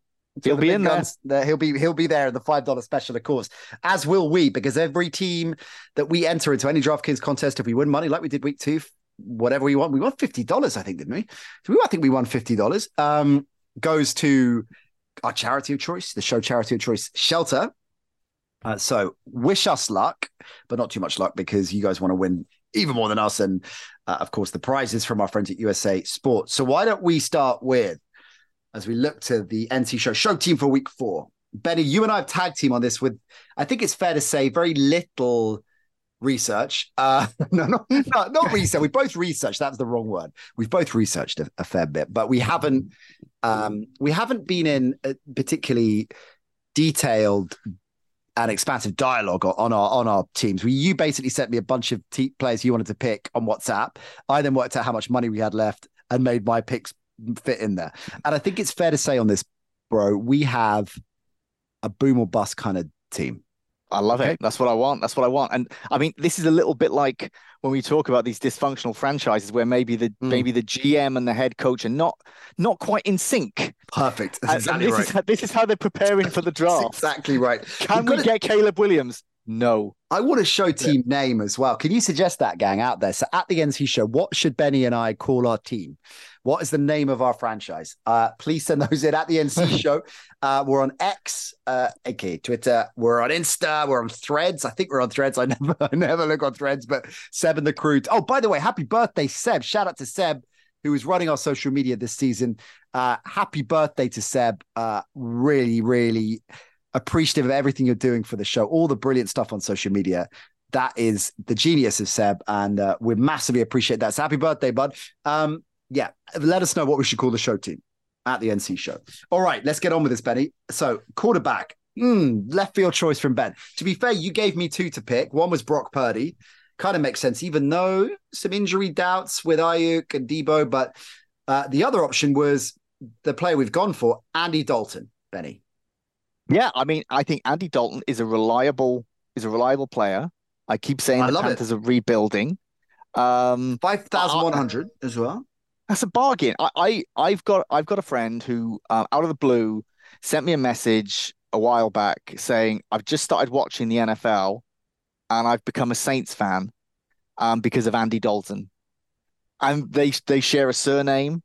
He'll be in there. guns- there. He'll be he'll be there in the five dollar special, of course. As will we, because every team that we enter into any DraftKings contest, if we win money like we did week two, whatever we want, we won fifty dollars, I think, didn't we? So we I think we won fifty dollars. Um, goes to our charity of choice, the show charity of choice, Shelter. Uh, so wish us luck, but not too much luck because you guys want to win even more than us, and uh, of course the prizes from our friends at USA Sports. So why don't we start with, as we look to the NC show show team for week four? Benny, you and I have tag team on this with, I think it's fair to say, very little research. Uh, no, not, not, not research. We both researched. That's the wrong word. We've both researched a, a fair bit, but we haven't. Um, we haven't been in a particularly detailed and expansive dialogue on on our on our teams. We, you basically sent me a bunch of te- players you wanted to pick on WhatsApp. I then worked out how much money we had left and made my picks fit in there. And I think it's fair to say on this, bro, we have a boom or bust kind of team. I love Okay. it. That's what I want. That's what I want. And I mean, this is a little bit like when we talk about these dysfunctional franchises where maybe the Mm. maybe the GM and the head coach are not not quite in sync. Perfect. That's And- and this right. is how, this is how they're preparing for the That's draft. exactly right. Can You've we gotta- get Caleb Williams? No. I want to show team name as well. Can you suggest that, gang, out there? So at the NC show, what should Benny and I call our team? What is the name of our franchise? Uh, please send those in at the NC show. Uh, we're on X, uh, aka Twitter. We're on Insta. We're on Threads. I think we're on Threads. I never, I never look on Threads, but Seb and the crew. Oh, by the way, happy birthday, Seb! Shout out to Seb, who is running our social media this season. Uh, happy birthday to Seb! Uh, really, really appreciative of everything you're doing for the show, all the brilliant stuff on social media. That is the genius of Seb, and uh, we massively appreciate that. So happy birthday, bud. Um, yeah, let us know what we should call the show team at the NC show. All right, let's get on with this, Benny. So quarterback, mm, left field choice from Ben. To be fair, you gave me two to pick. One was Brock Purdy. Kind of makes sense, even though some injury doubts with Aiyuk and Deebo. But uh, the other option was the player we've gone for, Andy Dalton. Benny. Yeah, I mean, I think Andy Dalton is a reliable is a reliable player. I keep saying I the love it. Panthers are rebuilding. Um, 5,100 as well. That's a bargain. I, I I've got I've got a friend who uh, out of the blue sent me a message a while back saying I've just started watching the NFL and I've become a Saints fan um because of Andy Dalton. And they they share a surname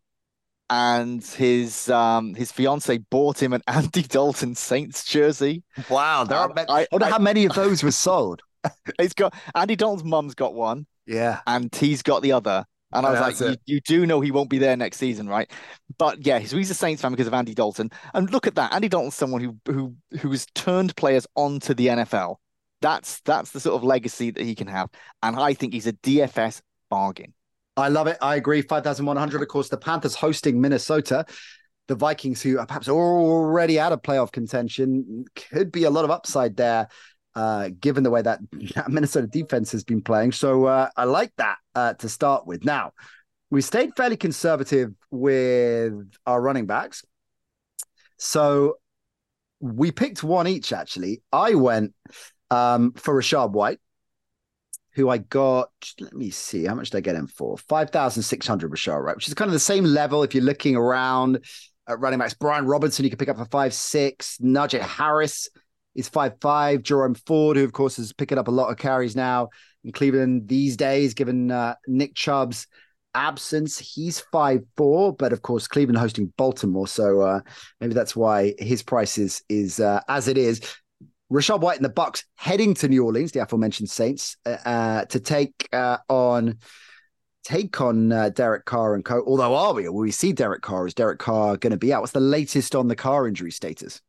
and his um his fiance bought him an Andy Dalton Saints jersey. Wow, there Um, are. ma- I- I wonder how many of those were sold. It's got Andy Dalton's mum's got one Yeah, and he's got the other. And I was that's like, you, you do know he won't be there next season, right? But yeah, so he's a Saints fan because of Andy Dalton. And look at that. Andy Dalton's someone who who who has turned players onto the NFL. That's that's the sort of legacy that he can have. And I think he's a DFS bargain. I love it. I agree. Five thousand one hundred. Of course, the Panthers hosting Minnesota. The Vikings, who are perhaps already out of playoff contention, could be a lot of upside there, uh, given the way that Minnesota defense has been playing. So uh, I like that uh, to start with. Now, we stayed fairly conservative with our running backs. So we picked one each, actually. I went um, for Rachaad White, who I got, let me see, how much did I get him for? 5,600 Rachaad White, which is kind of the same level if you're looking around at running backs. Brian Robinson, you can pick up for five six. Najee Harris is five five. Jerome Ford, who of course is picking up a lot of carries now in Cleveland these days, given uh, Nick Chubb's absence. He's five four, but of course Cleveland hosting Baltimore, so uh, maybe that's why his price is is uh, as it is. Rachaad White and the Bucs heading to New Orleans, the aforementioned Saints, uh, uh, to take uh, on take on uh, Derek Carr and co. Although, are we? Will we see Derek Carr? Is Derek Carr going to be out? What's the latest on the Carr injury status?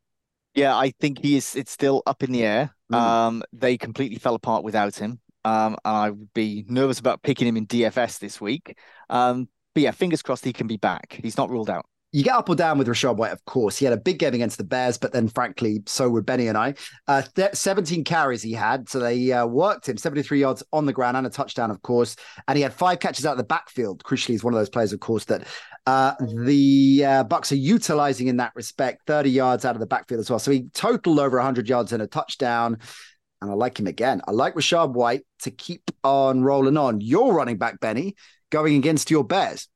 Yeah, I think he is. It's still up in the air. Mm. Um, they completely fell apart without him. Um, and I would be nervous about picking him in DFS this week. Um, but yeah, fingers crossed he can be back. He's not ruled out. You get up or down with Rachaad White, of course. He had a big game against the Bears, but then, frankly, so would Benny and I. Uh, th- 17 carries he had, so they uh, worked him 73 yards on the ground and a touchdown, of course. And he had five catches out of the backfield. Crucially, he's one of those players, of course, that uh, the uh, Bucs are utilizing in that respect. 30 yards out of the backfield as well. So he totaled over 100 yards and a touchdown. And I like him again. I like Rachaad White to keep on rolling on. Your running back, Benny, going against your Bears.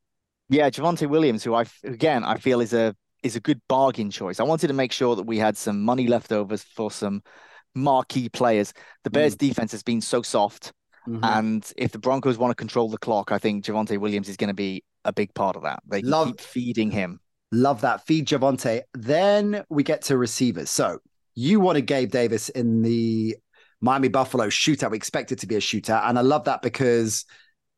Yeah, Javonte Williams, who I again I feel is a is a good bargain choice. I wanted to make sure that we had some money left over for some marquee players. The Bears' mm. defense has been so soft, mm-hmm. and if the Broncos want to control the clock, I think Javonte Williams is going to be a big part of that. They love keep feeding him. Love that feed Javonte. Then we get to receivers. So you wanted Gabe Davis in the Miami Buffalo shootout. We expect it to be a shootout, and I love that because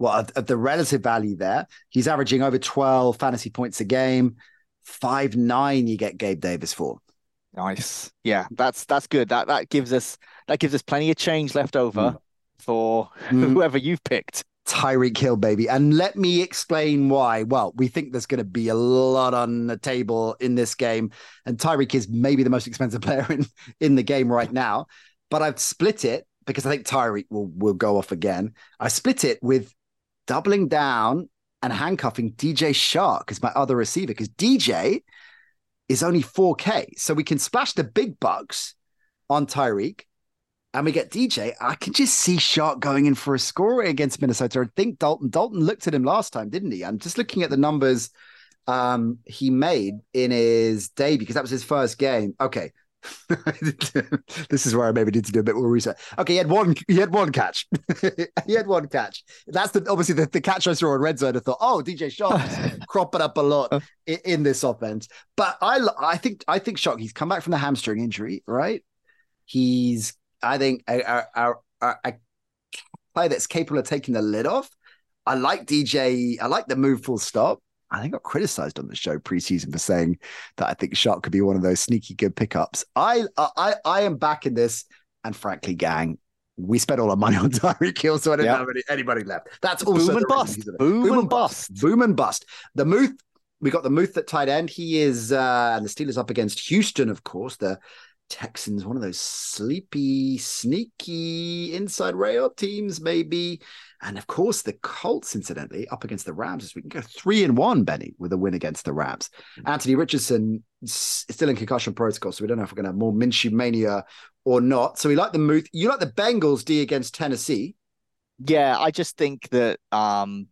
well, of, of the relative value there. He's averaging over 12 fantasy points a game. Five nine you get Gabe Davis for. Nice. Yeah, that's that's good. That that gives us that gives us plenty of change left over mm. for mm. whoever you've picked. Tyreek Hill, baby. And let me explain why. Well, we think there's going to be a lot on the table in this game. And Tyreek is maybe the most expensive player in, in the game right now. But I've split it because I think Tyreek will, will go off again. I split it with doubling down and handcuffing DJ Chark as my other receiver because DJ is only 4K. So we can splash the big bucks on Tyreek and we get DJ. I can just see Chark going in for a score against Minnesota. I think Dalton Dalton looked at him last time, didn't he? I'm just looking at the numbers um, he made in his debut because that was his first game. Okay, this is where I maybe need to do a bit more research. Okay, he had one. He had one catch. he had one catch. That's the obviously the, the catch I saw on red zone. I thought, oh, DJ Chark cropping up a lot oh. in, in, this offense. But I, I think, I think Chark. He's come back from the hamstring injury, right? He's, I think, a, a, a, a player that's capable of taking the lid off. I like DJ. I like the move full stop. I think got criticized on the show preseason for saying that I think Chark could be one of those sneaky good pickups. I I I am back in this, and frankly, gang, we spent all our money on Tyreek Hill, so I didn't yep. have any, anybody left. That's also boom and bust. Boom, boom, and bust. bust. Boom and bust. The Muth, we got the Muth at tight end. He is, uh, and the Steelers up against Houston, of course. The Texans, one of those sleepy, sneaky inside rail teams, maybe. And of course, the Colts, incidentally, up against the Rams as we can go three and one, Benny, with a win against the Rams. Mm-hmm. Anthony Richardson is still in concussion protocol, so we don't know if we're going to have more Minshew mania or not. So we like the move. You like the Bengals D against Tennessee? Yeah, I just think that um,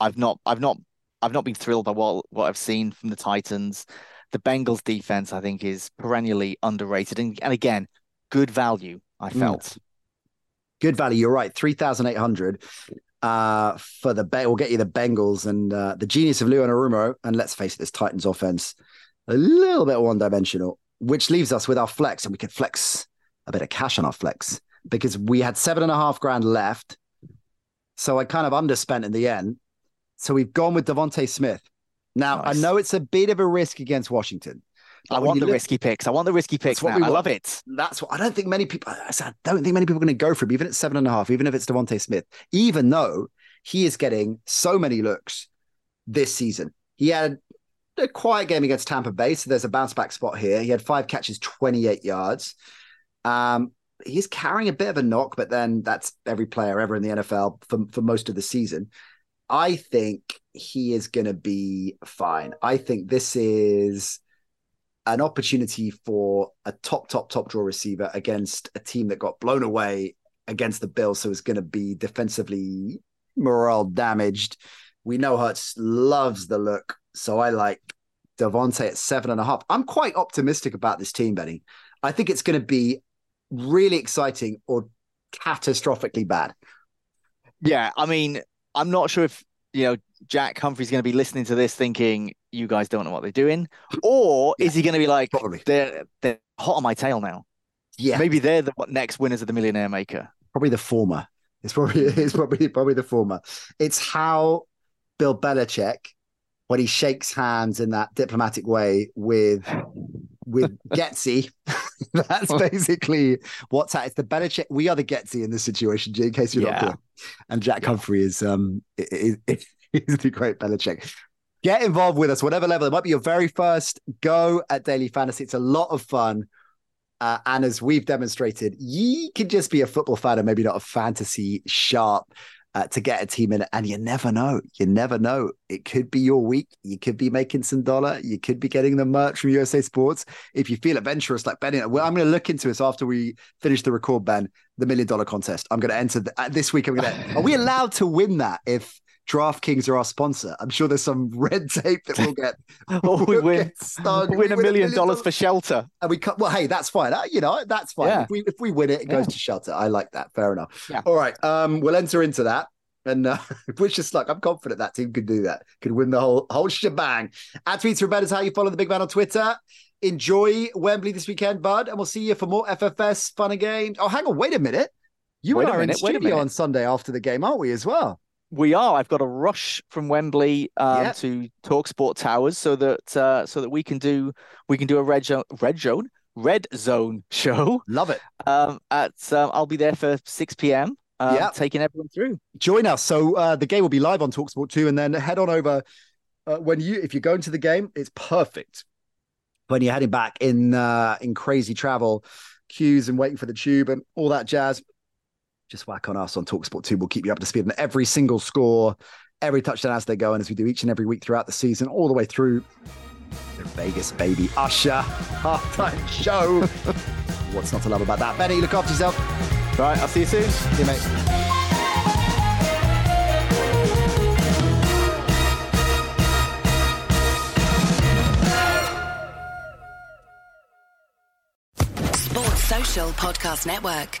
I've not, I've not, I've not been thrilled by what what I've seen from the Titans. The Bengals defense, I think, is perennially underrated, and, and again, good value. I mm. felt. Mm good value. You're right. 3,800 uh, for the Bay. We'll get you the Bengals and uh, the genius of Lou Anarumo. And let's face it, this Titans offense, a little bit one dimensional, which leaves us with our flex. And we could flex a bit of cash on our flex because we had seven and a half grand left. So I kind of underspent in the end. So we've gone with DeVonta Smith. Now, nice. I know it's a bit of a risk against Washington, I want the look, risky picks. I want the risky picks. What we I love it. That's what I don't think many people. I don't think many people are going to go for him, even at seven and a half, even if it's DeVonta Smith, even though he is getting so many looks this season. He had a quiet game against Tampa Bay, so there's a bounce back spot here. He had five catches, 28 yards. Um, he's carrying a bit of a knock, but then that's every player ever in the NFL for, for most of the season. I think he is going to be fine. I think this is an opportunity for a top, top, top draw receiver against a team that got blown away against the Bills, so it's going to be defensively morale damaged. We know Hurts loves the look, so I like DeVonta at seven and a half. I'm quite optimistic about this team, Benny. I think it's going to be really exciting or catastrophically bad. Yeah, I mean, I'm not sure if you know Jack Humphrey's going to be listening to this thinking you guys don't know what they're doing, or yeah, is he going to be like probably. they're they're hot on my tail now? Yeah, maybe they're the next winners of the Millionaire Maker. Probably the former. It's probably it's probably probably the former. It's how Bill Belichick when he shakes hands in that diplomatic way with with Getsy. That's basically what's happening. It's the Belichick. We are the Getsy in this situation, in case you're yeah. not clear. And Jack Humphrey is um is, is the great Belichick. Get involved with us, whatever level. It might be your very first go at Daily Fantasy. It's a lot of fun. Uh, and as we've demonstrated, you can just be a football fan and maybe not a fantasy sharp uh, to get a team in. And you never know. You never know. It could be your week. You could be making some dollar. You could be getting the merch from USA Sports. If you feel adventurous like Ben, well, I'm going to look into this after we finish the record, Ben, the million dollar contest. I'm going to enter the, uh, this week. I'm going to, are we allowed to win that if DraftKings are our sponsor. I'm sure there's some red tape that we'll get. oh, we we'll win, we win a million dollars for shelter. And we cut. Well, hey, that's fine. Uh, you know, that's fine. Yeah. If we if we win it, it goes to shelter. I like that. Fair enough. Yeah. All right. Um, we'll enter into that. And uh, wish us luck. I'm confident that team could do that. Could win the whole whole shebang. At tweets for bet is how you follow the big man on Twitter. Enjoy Wembley this weekend, bud, and we'll see you for more FFS fun and games. Oh, hang on, wait a minute. You wait and I are in studio on Sunday after the game, aren't we? As well. We are. I've got a rush from Wembley um, yep. to Talksport Towers so that uh, so that we can do we can do a red zone red zone red zone show. Love it. Um, at um, I'll be there for six p.m. Um, yeah, taking everyone through. Join us. So uh, the game will be live on Talksport too, and then head on over uh, when you if you're going to the game. It's perfect when you're heading back in uh, in crazy travel queues and waiting for the tube and all that jazz just whack on us on Talksport 2. We'll keep you up to speed on every single score, every touchdown as they go, and as we do each and every week throughout the season, all the way through the Vegas baby Usher halftime show. What's not to love about that? Benny, look after yourself. All right, I'll see you soon. See you, mate. Sports Social Podcast Network.